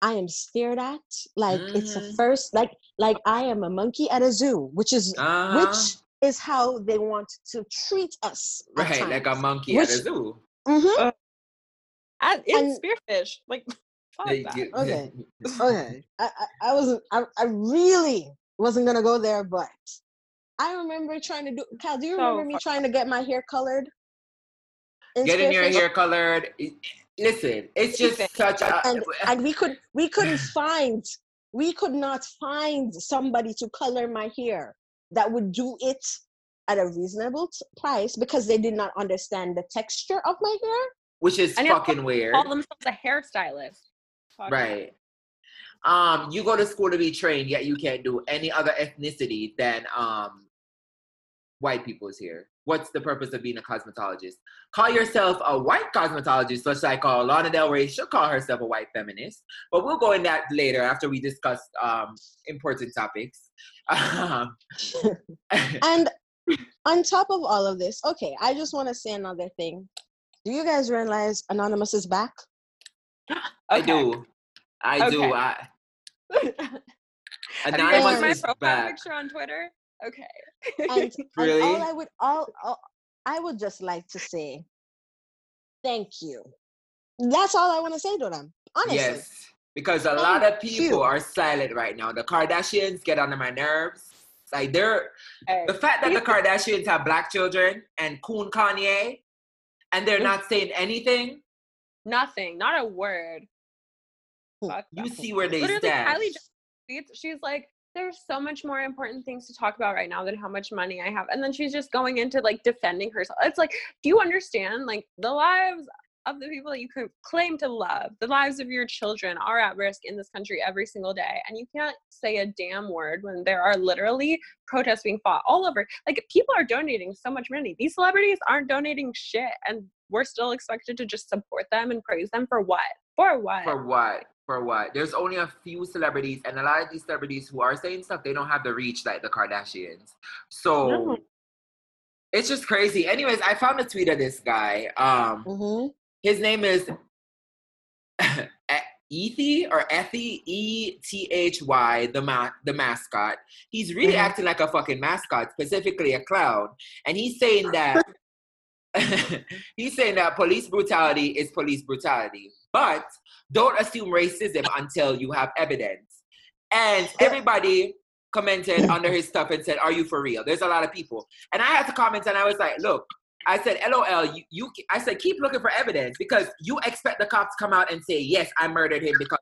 I am stared at like it's a Mhm. first, like like I am a monkey at a zoo, which is Uh-huh. which is how they want to treat us. at right, like a times. monkey at a Which- zoo. Mhm. At, in And- spearfish, like *laughs* fuck They that. get- Okay. *laughs* okay I, I, I wasn't I, I really wasn't gonna go there but i remember trying to do cal do you So remember me trying to get my hair colored in Getting your hair colored. Listen, it's just Anything. such a. and and we could we couldn't *sighs* find we could not find somebody to color my hair that would do it at a reasonable t- price because they did not understand the texture of my hair which is I know, fucking weird. Call themselves a hairstylist. Fuck that. Right. Um, you go to school to be trained, yet you can't do any other ethnicity than um white people is here. What's the purpose of being a cosmetologist? Call yourself a white cosmetologist, such like uh, Lana Del Rey should call herself a white feminist. But we'll go in that later after we discuss um important topics. *laughs* Um, *laughs* And on top of all of this, okay, I just want to say another thing. Do you guys realize Anonymous is back? I Okay. do. I do. I, Have you guys Anonymous seen my is profile back. picture on Twitter? Okay. And, *laughs* and all I would all, all I would just like to say thank you. That's all I want to say to them. Honestly. Yes, because a Thank lot of people you. are silent right now. The Kardashians get under my nerves. Like they're Hey, the fact that the *laughs* Kardashians have black children and Coon Kanye, and they're mm. not saying anything. Nothing, not a word. Fuck You see where they Literally, stand. Kylie she's like, there's so much more important things to talk about right now than how much money I have. And then she's just going into like defending herself. It's like, do you understand? Like the lives of the people that you could claim to love, the lives of your children are at risk in this country every single day. And you can't say a damn word when there are literally protests being fought all over. Like people are donating so much money. These celebrities aren't donating shit. And we're still expected to just support them and praise them for what? For what? For what? For what? There's only a few celebrities, and a lot of these celebrities who are saying stuff, they don't have the reach like the Kardashians. So No. it's just crazy. Anyways, I found a tweet of this guy. Um, Mhm. His name is *laughs* Ethy or Ethy E T H Y the ma- the mascot. He's really Mhm. acting like a fucking mascot, specifically a clown, and he's saying that *laughs* *laughs* he's saying that police brutality is police brutality, but don't assume racism until you have evidence. And everybody commented under his stuff and said, "Are you for real?" There's a lot of people, and I had to comment, and I was like, "Look." I said, LOL, you, you, I said, keep looking for evidence because you expect the cops to come out and say, yes, I murdered him because,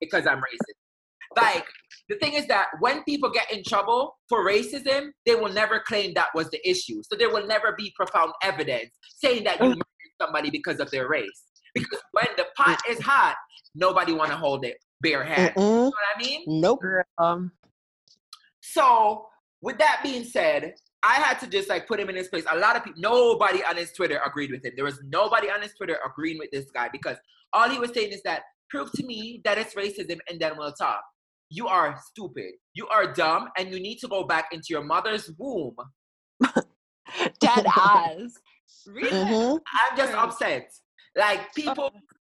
because I'm racist. Like, the thing is that when people get in trouble for racism, they will never claim that was the issue. So there will never be profound evidence saying that you murdered somebody because of their race. Because when the pot is hot, nobody want to hold it bare hand. You know what I mean? Nope. Um, So, with that being said, I had to just like put him in his place. A lot of people, nobody on his Twitter agreed with him. There was nobody on his Twitter agreeing with this guy because all he was saying is that prove to me that it's racism and then we'll talk. You are stupid. You are dumb and you need to go back into your mother's womb. *laughs* dead *laughs* ass. Really? Mhm. I'm just Right. upset. Like people,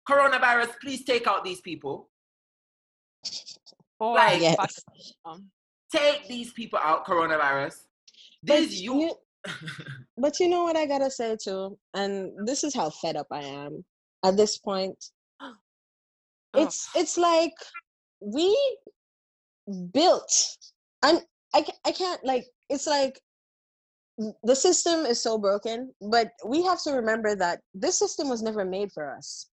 coronavirus, please take out these people. Boy, Like- Yes. Take these people out, coronavirus. But you but you know what I gotta say too, and this is how fed up I am at this point. *gasps* Oh. It's it's like we built. I'm I I can't like it's like the system is so broken, but we have to remember that this system was never made for us.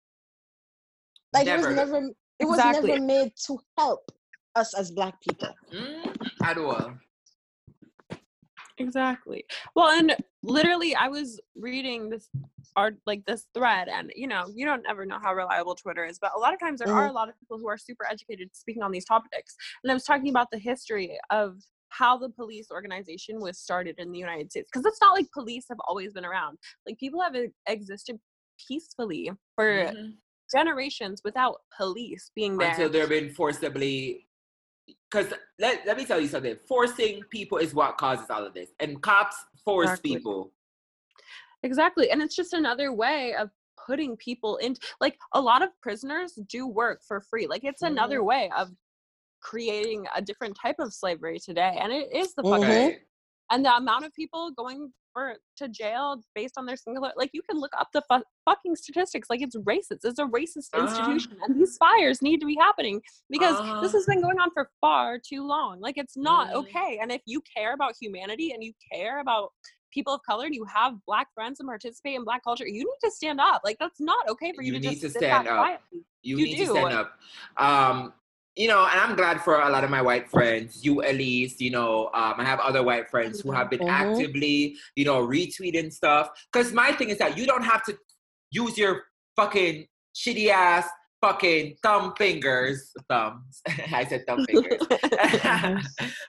Like it was never it was never made to help us as black people. Mm, at all. Exactly. Well, and literally, I was reading this art, like this thread, and you know, you don't ever know how reliable Twitter is, but a lot of times there are a lot of people who are super educated speaking on these topics. And I was talking about the history of how the police organization was started in the United States, because it's not like police have always been around. Like people have existed peacefully for Mhm. generations without police being there. until they're been forcibly because let, let me tell you something. Forcing people is what causes all of this, and cops force Exactly. people. Exactly. And it's just another way of putting people in like a lot of prisoners do work for free. Like it's another Mm-hmm. way of creating a different type of slavery today. And it is the fucking Mhm. And the amount of people going for to jail based on their singular like you can look up the fu- fucking statistics like it's racist it's a racist Uh-huh. institution and these fires need to be happening because Uh-huh. this has been going on for far too long like it's not Mhm. okay and if you care about humanity and you care about people of color and you have black friends and participate in black culture you need to stand up like that's not okay for you, You to need just to sit stand back up. quietly. You, You need do. to stand up. Um, you know, and I'm glad for a lot of my white friends, you Elise, you know, um, I have other white friends who have been Mhm. actively, you know, retweeting stuff. Because my thing is that you don't have to use your fucking shitty ass fucking thumb fingers, thumbs. *laughs* I said thumb fingers. *laughs*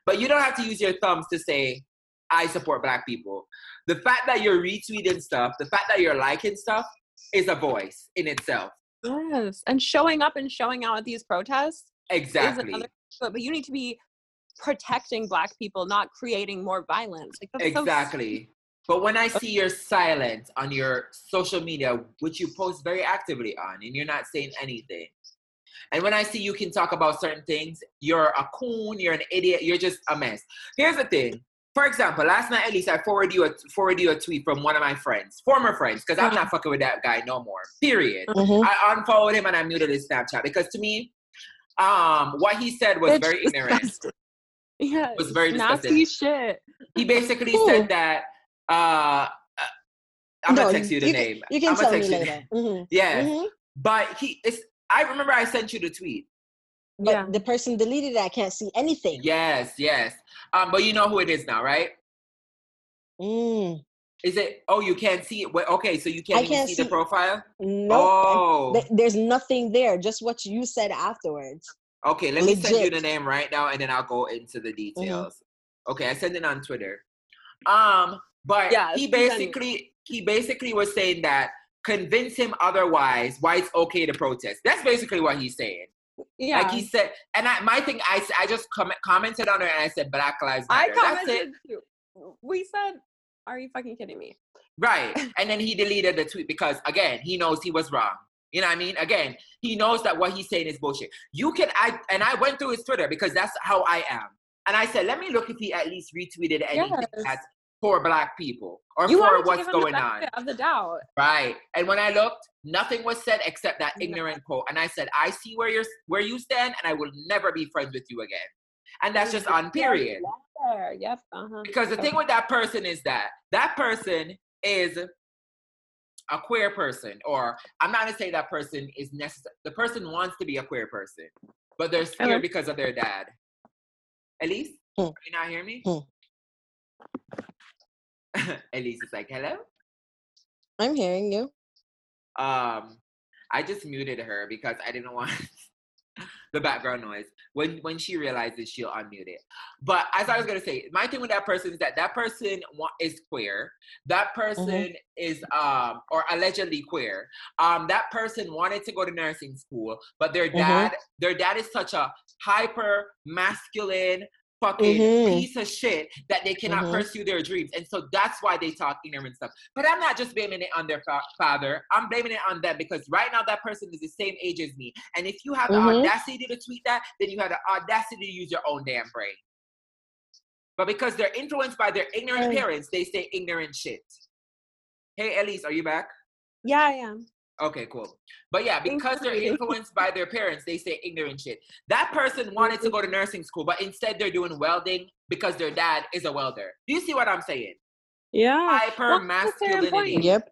but you don't have to use your thumbs to say, I support black people. The fact that you're retweeting stuff, the fact that you're liking stuff is a voice in itself. yes and showing up and showing out at these protests Exactly. another but, you need to be protecting black people not creating more violence like that's so Exactly. But when I see your silence on your social media, which you post very actively on, and you're not saying anything, and when I see you can talk about certain things, you're a coon, you're an idiot, you're just a mess. Here's the thing. For example, last night at least I forwarded you a forwarded you a tweet from one of my friends, former friends, because I'm not fucking with that guy no more. Period. Mhm. I unfollowed him and I muted his Snapchat because to me, um, what he said was It's very ignorant. disgusting. yeah was very disgusting. nasty shit He basically Who? said that uh, uh, I'm No, gonna text you the you name. You can I'm tell gonna me text you the later. Mhm. Yeah, Mhm. but he is. I remember I sent you the tweet. But yeah the person deleted it. I can't see anything. Yes, yes. Um, but you know who it is now, right? Mm. Is it? Oh, you can't see it. Wait, okay, so you can't I even can't see, see- the profile. Nope. Oh, Th- There's nothing there. Just what you said afterwards. okay. Let me send you the name right now, and then I'll go into the Mm-hmm. details. Okay, I sent it on Twitter. Um, but Yeah, he basically he basically was saying that convince him otherwise why it's okay to protest. That's basically what he's saying. yeah Like he said, and I, my thing, I, I just comment, commented on it and I said Black Lives i Matter. That's it. commented too we said are you fucking kidding me Right. *laughs* And then he deleted the tweet because again, he knows he was wrong. You know what I mean? Again, he knows that what he's saying is bullshit. You can I and I went through his Twitter because that's how I am. And I said, let me look if he at least retweeted anything Yes. that's for black people or you for what's give him the going on. of the doubt Right. And when I looked, nothing was said except that ignorant quote. And I said, I see where you're where you stand and I will never be friends with you again. And that's just on period. Yeah, there. Yep. Uh-huh. Because the thing with that person is that that person is a queer person, or I'm not gonna say that person is necessary. The person wants to be a queer person, but they're scared Okay. because of their dad. Elise, Hmm. can you not hear me? Hmm. *laughs* Elise is like, hello. I'm hearing you. Um, I just muted her because I didn't *laughs* want the background noise. When when she realizes, she'll unmute it. But as I was gonna say, my thing with that person is that that person is queer. That person is um or allegedly queer. Um, that person wanted to go to nursing school, but their Mhm. dad their dad is such a hyper masculine fucking Mhm. piece of shit that they cannot Mhm. pursue their dreams. And so that's why they talk ignorant stuff. But I'm not just blaming it on their fa- father. I'm blaming it on them because right now that person is the same age as me. And if you have the Mhm. audacity to tweet that, then you have the audacity to use your own damn brain. But because they're influenced by their ignorant Right. parents, they say ignorant shit. Hey, Elise, are you back? Yeah, I am. Okay, cool. But yeah, because they're influenced by their parents, they say ignorant shit. That person wanted to go to nursing school, but instead they're doing welding because their dad is a welder. Do you see what I'm saying? Yeah. Hyper Well, masculinity. Yep.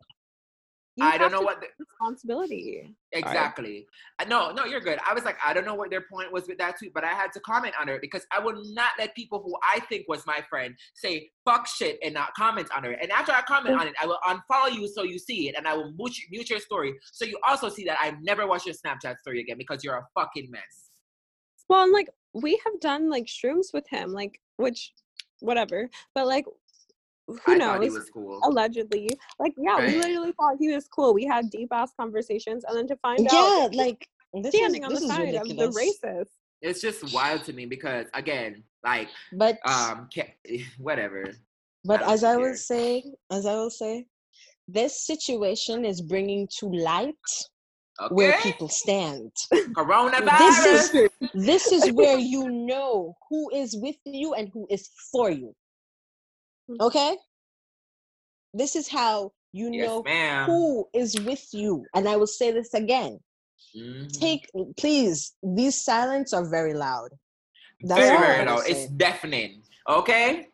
You I have don't know to what. The, responsibility. exactly. Uh, No, no, you're good. I was like, I don't know what their point was with that tweet, but I had to comment on it because I will not let people who I think was my friend say fuck shit and not comment on it. And after I comment on it, I will unfollow you so you see it, and I will mute, mute your story so you also see that I've never watch your Snapchat story again because you're a fucking mess. Well, and like we have done like shrooms with him, like which, whatever. But like, who I knows? he was cool. Allegedly, like yeah, Right. we literally thought he was cool. We had deep ass conversations, and then to find Yeah, out like this is standing on this the side ridiculous. of the racist. it's just wild to me because again, like But um, ca- *laughs* whatever. but I don't as I care. was saying, as I will say, this situation is bringing to light Okay, where people stand. coronavirus. This is this *laughs* is where you know who is with you and who is for you. Okay? This is how you yes, know ma'am. who is with you. And I will say this again. Mhm. Take please, these silence are very loud. That's very, very loud. It's deafening. Okay?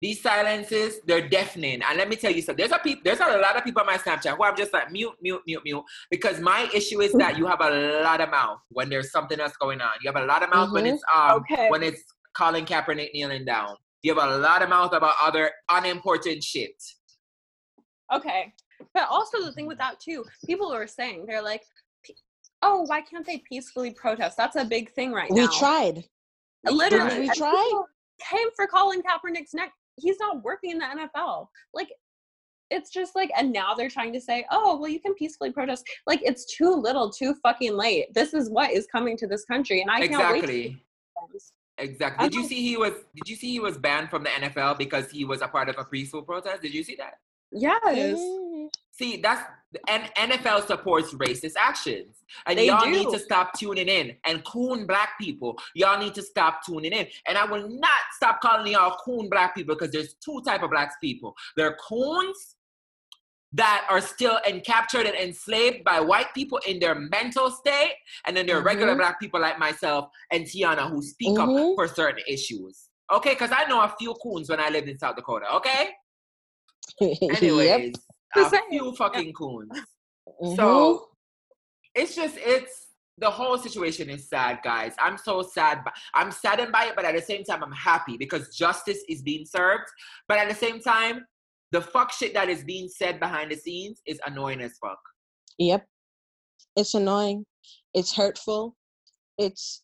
These silences, they're deafening. And let me tell you something. There's a peop- there's a lot of people on my Snapchat who I'm just like mute, mute, mute, mute. Because my issue is that you *laughs* have a lot of mouth when there's something else going on. You have a lot of mouth when Mhm. it's um Okay. when it's Colin Kaepernick kneeling down. You have a lot of mouth about other unimportant shit. Okay. But also the thing with that too, people are saying they're like, oh, why can't they peacefully protest? That's a big thing right We now. We tried. Literally, we tried. Came for Colin Kaepernick's neck. He's not working in the NFL. Like, it's just like, and now they're trying to say, oh, well, you can peacefully protest. Like, it's too little, too fucking late. This is what is coming to this country, and I can't wait. Exactly. this. Exactly. I Did you don't- see he was did you see he was banned from the NFL because he was a part of a peaceful protest? Did you see that? Yes. Mm. See, that's and NFL supports racist actions. And They y'all need to stop tuning in. And coon black people, y'all need to stop tuning in. And I will not stop calling y'all coon black people because there's two type of black people. There are coons that are still encaptured and enslaved by white people in their mental state, and then there are regular Mhm. black people like myself and Tiana who speak up Mhm. for certain issues. Okay, because I know a few coons when I lived in South Dakota. Okay, *laughs* anyways, The a same. few fucking coons. Mhm. So it's just it's the whole situation is sad, guys. I'm so sad. But I'm saddened by it, but at the same time, I'm happy because justice is being served. But at the same time, the fuck shit that is being said behind the scenes is annoying as fuck. Yep. It's annoying. It's hurtful. It's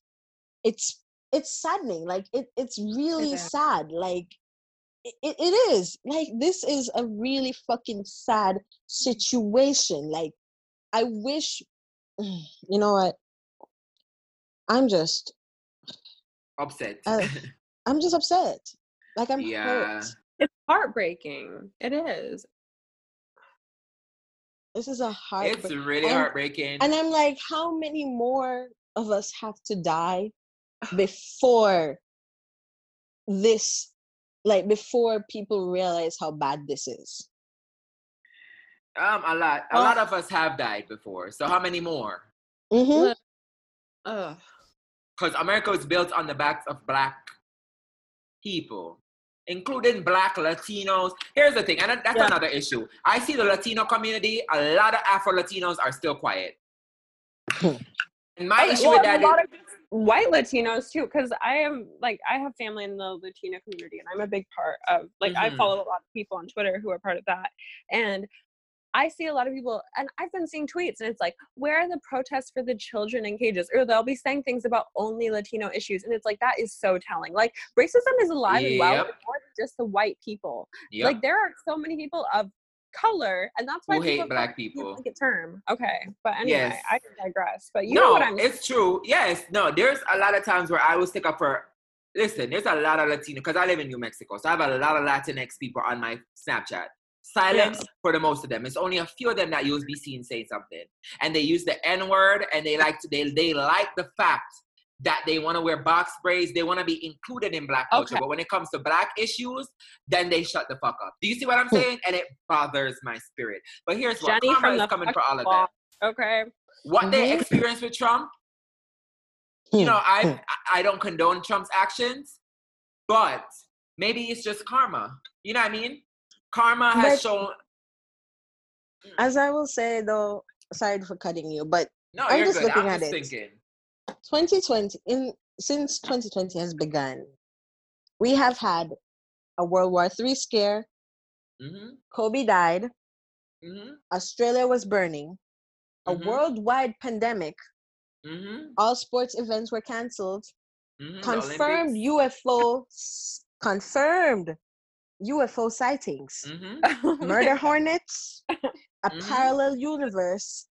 it's it's saddening. Like it it's really is. sad. Like it, it it is. Like this is a really fucking sad situation. Like I wish *sighs* you know what? I'm just Upset. Uh, *laughs* I'm just upset. Like I'm Yeah. hurt. It's heartbreaking. It is. This is a heart. it's really and- heartbreaking. And I'm like, how many more of us have to die before this, like, before people realize how bad this is? um, a lot. A Well- lot of us have died before. So how many more? Mm-hmm. Look. Because America was built on the backs of black people, including black Latinos. Here's the thing, and that's Yeah. another issue. I see the Latino community, a lot of Afro Latinos are still quiet. *laughs* and my issue with that is, white Latinos too, because I am like I have family in the Latino community, and I'm a big part of like I Mhm. follow a lot of people on Twitter who are part of that, and I see a lot of people, and I've been seeing tweets, and it's like, where are the protests for the children in cages? Or they'll be saying things about only Latino issues, and it's like that is so telling. Like racism is alive and well, Yep. more than just the white people. yep, Like there are so many people of color, and that's why who hate people black don't people. like a term. Okay, but anyway, Yes. I digress. But you know what I'm it's true. Yes, no, there's a lot of times where I will stick up for. Listen, there's a lot of Latino because I live in New Mexico, so I have a lot of Latinx people on my Snapchat. Silence for the most of them. It's only a few of them that you'll be seen saying something, and they use the N word, and they like to they they like the fact that they want to wear box braids, they want to be included in black culture. Okay. But when it comes to black issues, then they shut the fuck up. Do you see what I'm Hmm. saying? And it bothers my spirit. But here's what Jenny karma from is coming for all of that. Okay. What they Mhm. experienced with Trump, you know, I I don't condone Trump's actions, but maybe it's just karma. You know what I mean? Karma has But- shown. As I will say, though, sorry for cutting you, but No, I'm just good. looking I'm at just it. thinking. 2020 in since 2020 has begun we have had a world war Three scare. Hmm kobe died. Hmm australia was burning. A Mhm. worldwide pandemic. Hmm all sports events were cancelled hmm confirmed ufo confirmed ufo sightings hmm murder *laughs* hornets a Mhm. parallel universe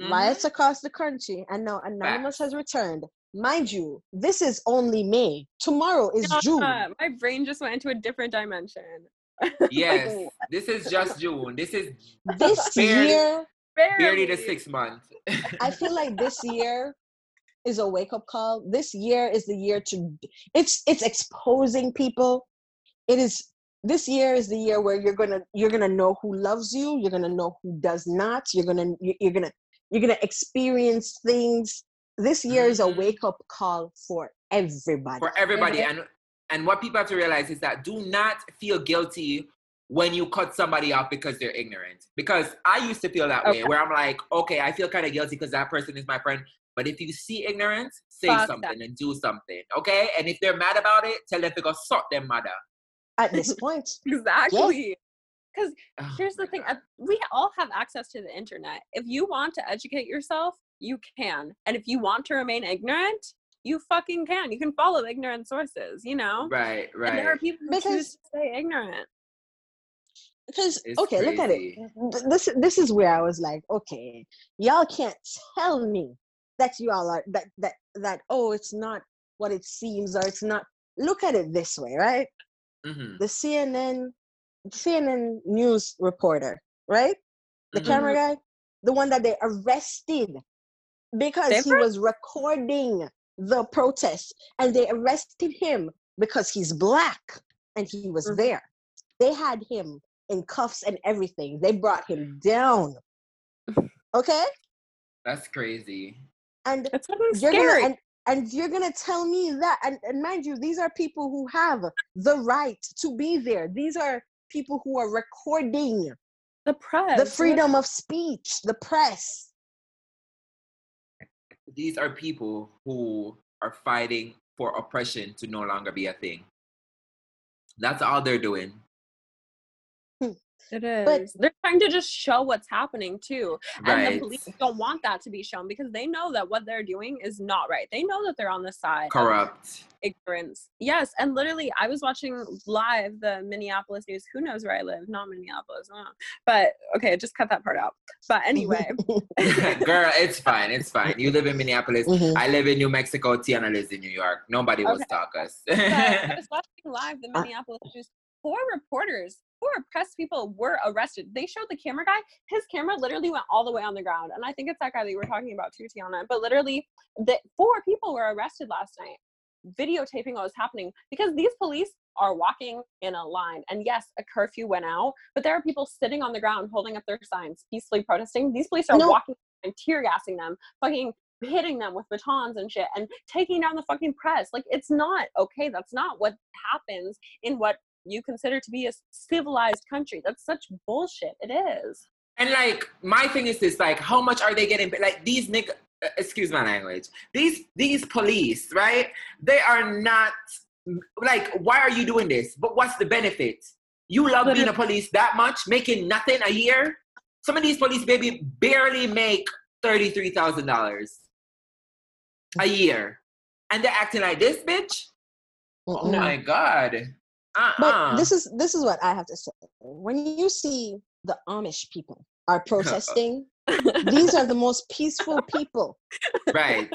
Mm-hmm. riots across the country and now anonymous Facts. has returned mind you, this is only May. Tomorrow is Uh, June. my brain just went into a different dimension. *laughs* *laughs* Yes, this is just June. This is This Barely- year, barely the six months. I feel like this year is a wake up call. This year is the year to it's it's exposing people. It is this year is the year where you're gonna you're gonna know who loves you. You're gonna know who does not. You're gonna you- you're gonna you're gonna experience things. This year is a Mhm. wake up call for everybody. for everybody and and what people have to realize is that do not feel guilty when you cut somebody off because they're ignorant because i used to feel that way where i'm like okay i feel kind of guilty because that person is my friend but if you see ignorance say Fuck something and do something okay and if they're mad about it tell them to go suck them mother At this *laughs* point, Exactly. Because Oh here's the thing God. uh, we all have access to the internet. If you want to educate yourself, you can. And if you want to remain ignorant, you fucking can. You can follow ignorant sources, you know? right And there are right people who Because- choose to stay ignorant. because It's okay, look at it. This this is where I was like, okay, y'all can't tell me that y'all are that that that oh, it's not what it seems or it's not. Look at it this way, right? Mhm, The CNN CNN news reporter, right? The mhm. camera guy, the one that they arrested because he was recording the protest, and they arrested him because he's black and he was Mhm. there. They had him in cuffs and everything. They brought him down. *laughs* Okay, that's crazy and It's scary. gonna and, and you're gonna tell me that and, and mind you these are people who have the right to be there. These are people who are recording the press. the what- freedom of speech the press. These are people who are fighting for oppression to no longer be a thing. That's all they're doing It is. But- They're trying to just show what's happening too. And the police don't want that to be shown because they know that what they're doing is not right. They know that they're on the side of corrupt ignorance. Yes, and literally, I was watching live the Minneapolis news. Who knows where I live? Not Minneapolis. But okay, just cut that part out. But anyway, *laughs* *laughs* Girl, it's fine. It's fine. You live in Minneapolis. Mhm. I live in New Mexico. Tiana lives in New York. Nobody will Okay. stalk us. but I *laughs* was watching live the Uh, Minneapolis news. Four reporters, four press people were arrested. They showed the camera guy. His camera literally went all the way on the ground, and I think it's that guy that you were talking about too, Tiana. But literally, the four people were arrested last night, videotaping what was happening because these police are walking in a line. And yes, a curfew went out, but there are people sitting on the ground holding up their signs, peacefully protesting. These police are No. walking and tear gassing them, fucking hitting them with batons and shit and taking down the fucking press. Like it's not okay. That's not what happens in what you consider to be a civilized country. That's such bullshit. It is. and like, my thing is this: like, how much are they getting? Like these nigga, uh, excuse my language. These these police, right? They are not like. Why are you doing this? But what's the benefit? You love being a police that much, making nothing a year. Some of these police baby barely make thirty three thousand dollars a year, and they're acting like this, bitch. Oh my god. Uh-uh. but this is this is what i have to say when you see the amish people are *laughs* protesting these are the most peaceful people right.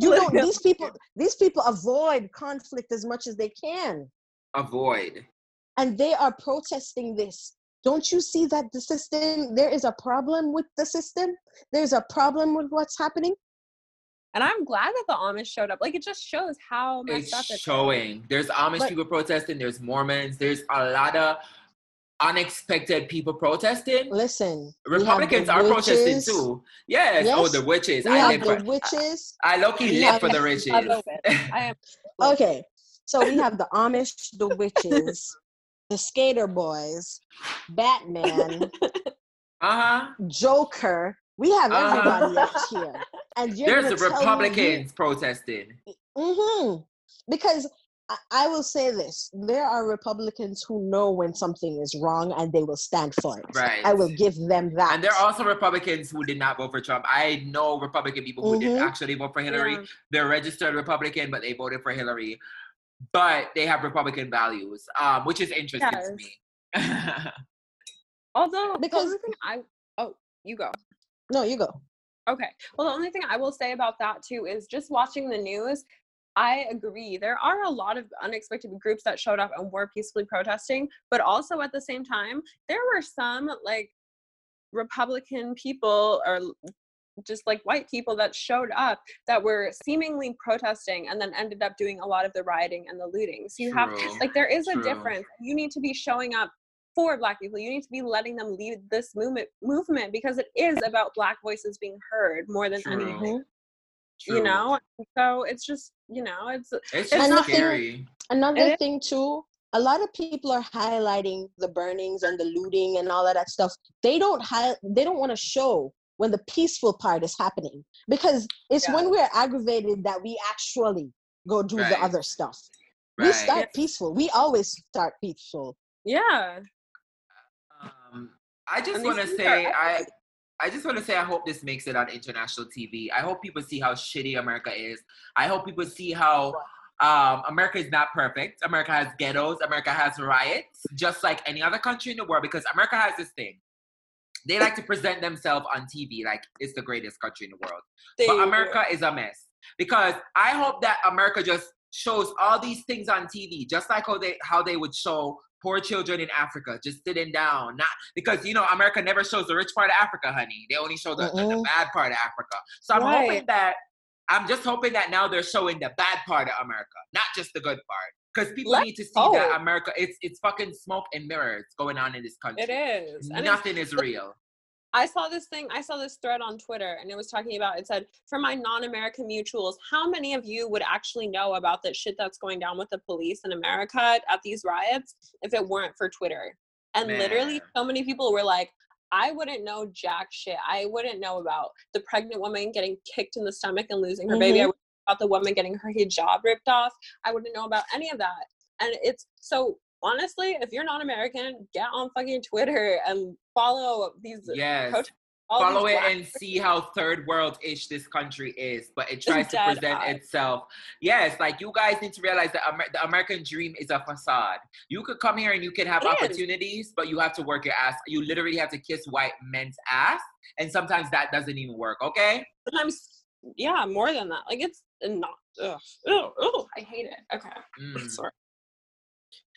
you *laughs* know these people these people avoid conflict as much as they can Avoid. and they are protesting this don't you see that the system there is a problem with the system there's a problem with what's happening And I'm glad that the Amish showed up. Like it just shows how messed up It's it's showing. There's Amish But- people protesting. There's Mormons. There's a lot of unexpected people protesting. listen we have the Republicans are protesting too. Yes. Oh, the witches. we I have live the for. witches I low-key we live for the the- riches. I love it. *laughs* I am okay so we have the amish the witches the skater boys batman *laughs* uh huh. joker we have Uh-huh. everybody out *laughs* here and you're There's the tell me you- Republicans protesting. hmm Because I, I will say this: there are Republicans who know when something is wrong and they will stand for it. Right. I will give them that. And there are also Republicans who did not vote for Trump. I know Republican people who Mhm. didn't actually vote for Hillary. Yeah. They're registered Republican, but they voted for Hillary. But they have Republican values, um, which is interesting to me. *laughs* Although Because- because I oh you go. No, you go. Okay. Well, the only thing I will say about that too is just watching the news. I agree. There are a lot of unexpected groups that showed up and were peacefully protesting, but also at the same time, there were some like Republican people or just like white people that showed up that were seemingly protesting and then ended up doing a lot of the rioting and the looting. So you have like there is a difference. You need to be showing up for black people. You need to be letting them lead this movement movement because it is about black voices being heard more than True. anything. True. You know? So it's just, you know, it's it's And just the thing- scary. Another It is- thing too, a lot of people are highlighting the burnings and the looting and all of that stuff. They don't hi- they don't want to show when the peaceful part is happening because it's Yeah. when we're aggravated that we actually go do the other stuff. We Right. start peaceful. We always start peaceful. yeah. I just want to say I. I just want to say I hope this makes it on international TV. I hope people see how shitty America is. I hope people see how um, America is not perfect. America has ghettos. America has riots, just like any other country in the world. Because America has this thing. They like to present themselves on TV like it's the greatest country in the world. They but. America is a mess because I hope that America just shows all these things on TV, just like how they how they would show poor children in Africa just sitting down, not because you know America never shows the rich part of Africa, honey. They only show the, the, the bad part of Africa. So I'm Right. hoping that I'm just hoping that now they're showing the bad part of America, not just the good part. Because people Let's need to see hope. that America, it's it's fucking smoke and mirrors going on in this country. It is. Nothing is real. I saw this thing, I saw this thread on Twitter and it was talking about it said, for my non-American mutuals, how many of you would actually know about the shit that's going down with the police in America at these riots if it weren't for Twitter? And literally so many people were like, I wouldn't know jack shit. I wouldn't know about the pregnant woman getting kicked in the stomach and losing her baby. I mm-hmm. wouldn't know about the woman getting her hijab ripped off. I wouldn't know about any of that. And it's so honestly, if you're not American, get on fucking Twitter and follow these Yes. protests, all these follow it and see how third world ish this country is, but it *laughs* tries to present eye. itself. Yes, like you guys need to realize that Amer- the American dream is a facade. You could come here and you can have It is. opportunities, but you have to work your ass. You literally have to kiss white men's ass, and sometimes that doesn't even work. Okay. sometimes yeah more than that like it's not ugh, ugh, ugh, i hate it okay Mm. sorry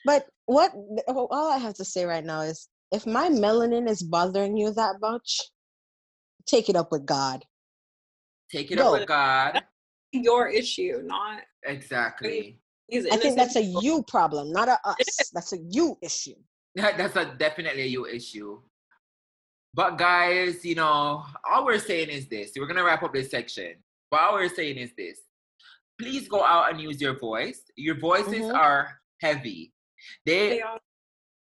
But what oh, all I have to say right now is if my melanin is bothering you that much, take it up with God. Take it Go. up with God. your issue not Exactly. these I think that's a you problem, not a us. That's a you issue. That's a definitely a you issue. But guys, you know, all we're saying is this. We're gonna wrap up this section. But all we're saying is this. Please go out and use your voice. Your voices Mhm. are heavy. They, They are-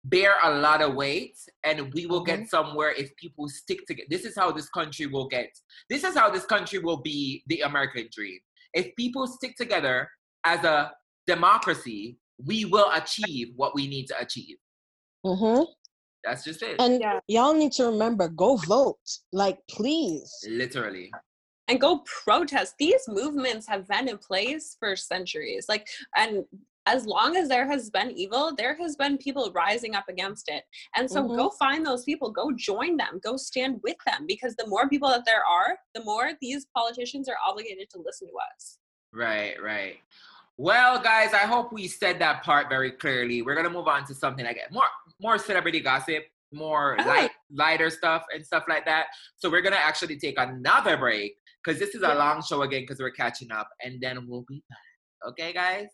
bear a lot of weight, and we will Mhm. get somewhere if people stick together. This is how this country will get. This is how this country will be the American dream. If people stick together as a democracy, we will achieve what we need to achieve. hmm That's just it. And Yeah. y'all need to remember, go vote. Like, please. Literally. and go protest these movements have been in place for centuries like and as long as there has been evil there has been people rising up against it and so Mhm. go find those people go join them go stand with them because the more people that there are the more these politicians are obligated to listen to us Right, right. Well, guys, I hope we said that part very clearly. We're gonna move on to something like more more celebrity gossip, more Oh. light lighter stuff and stuff like that. So we're gonna actually take another break because this is a Yeah. long show again because we're catching up, and then we'll be back. Okay, guys.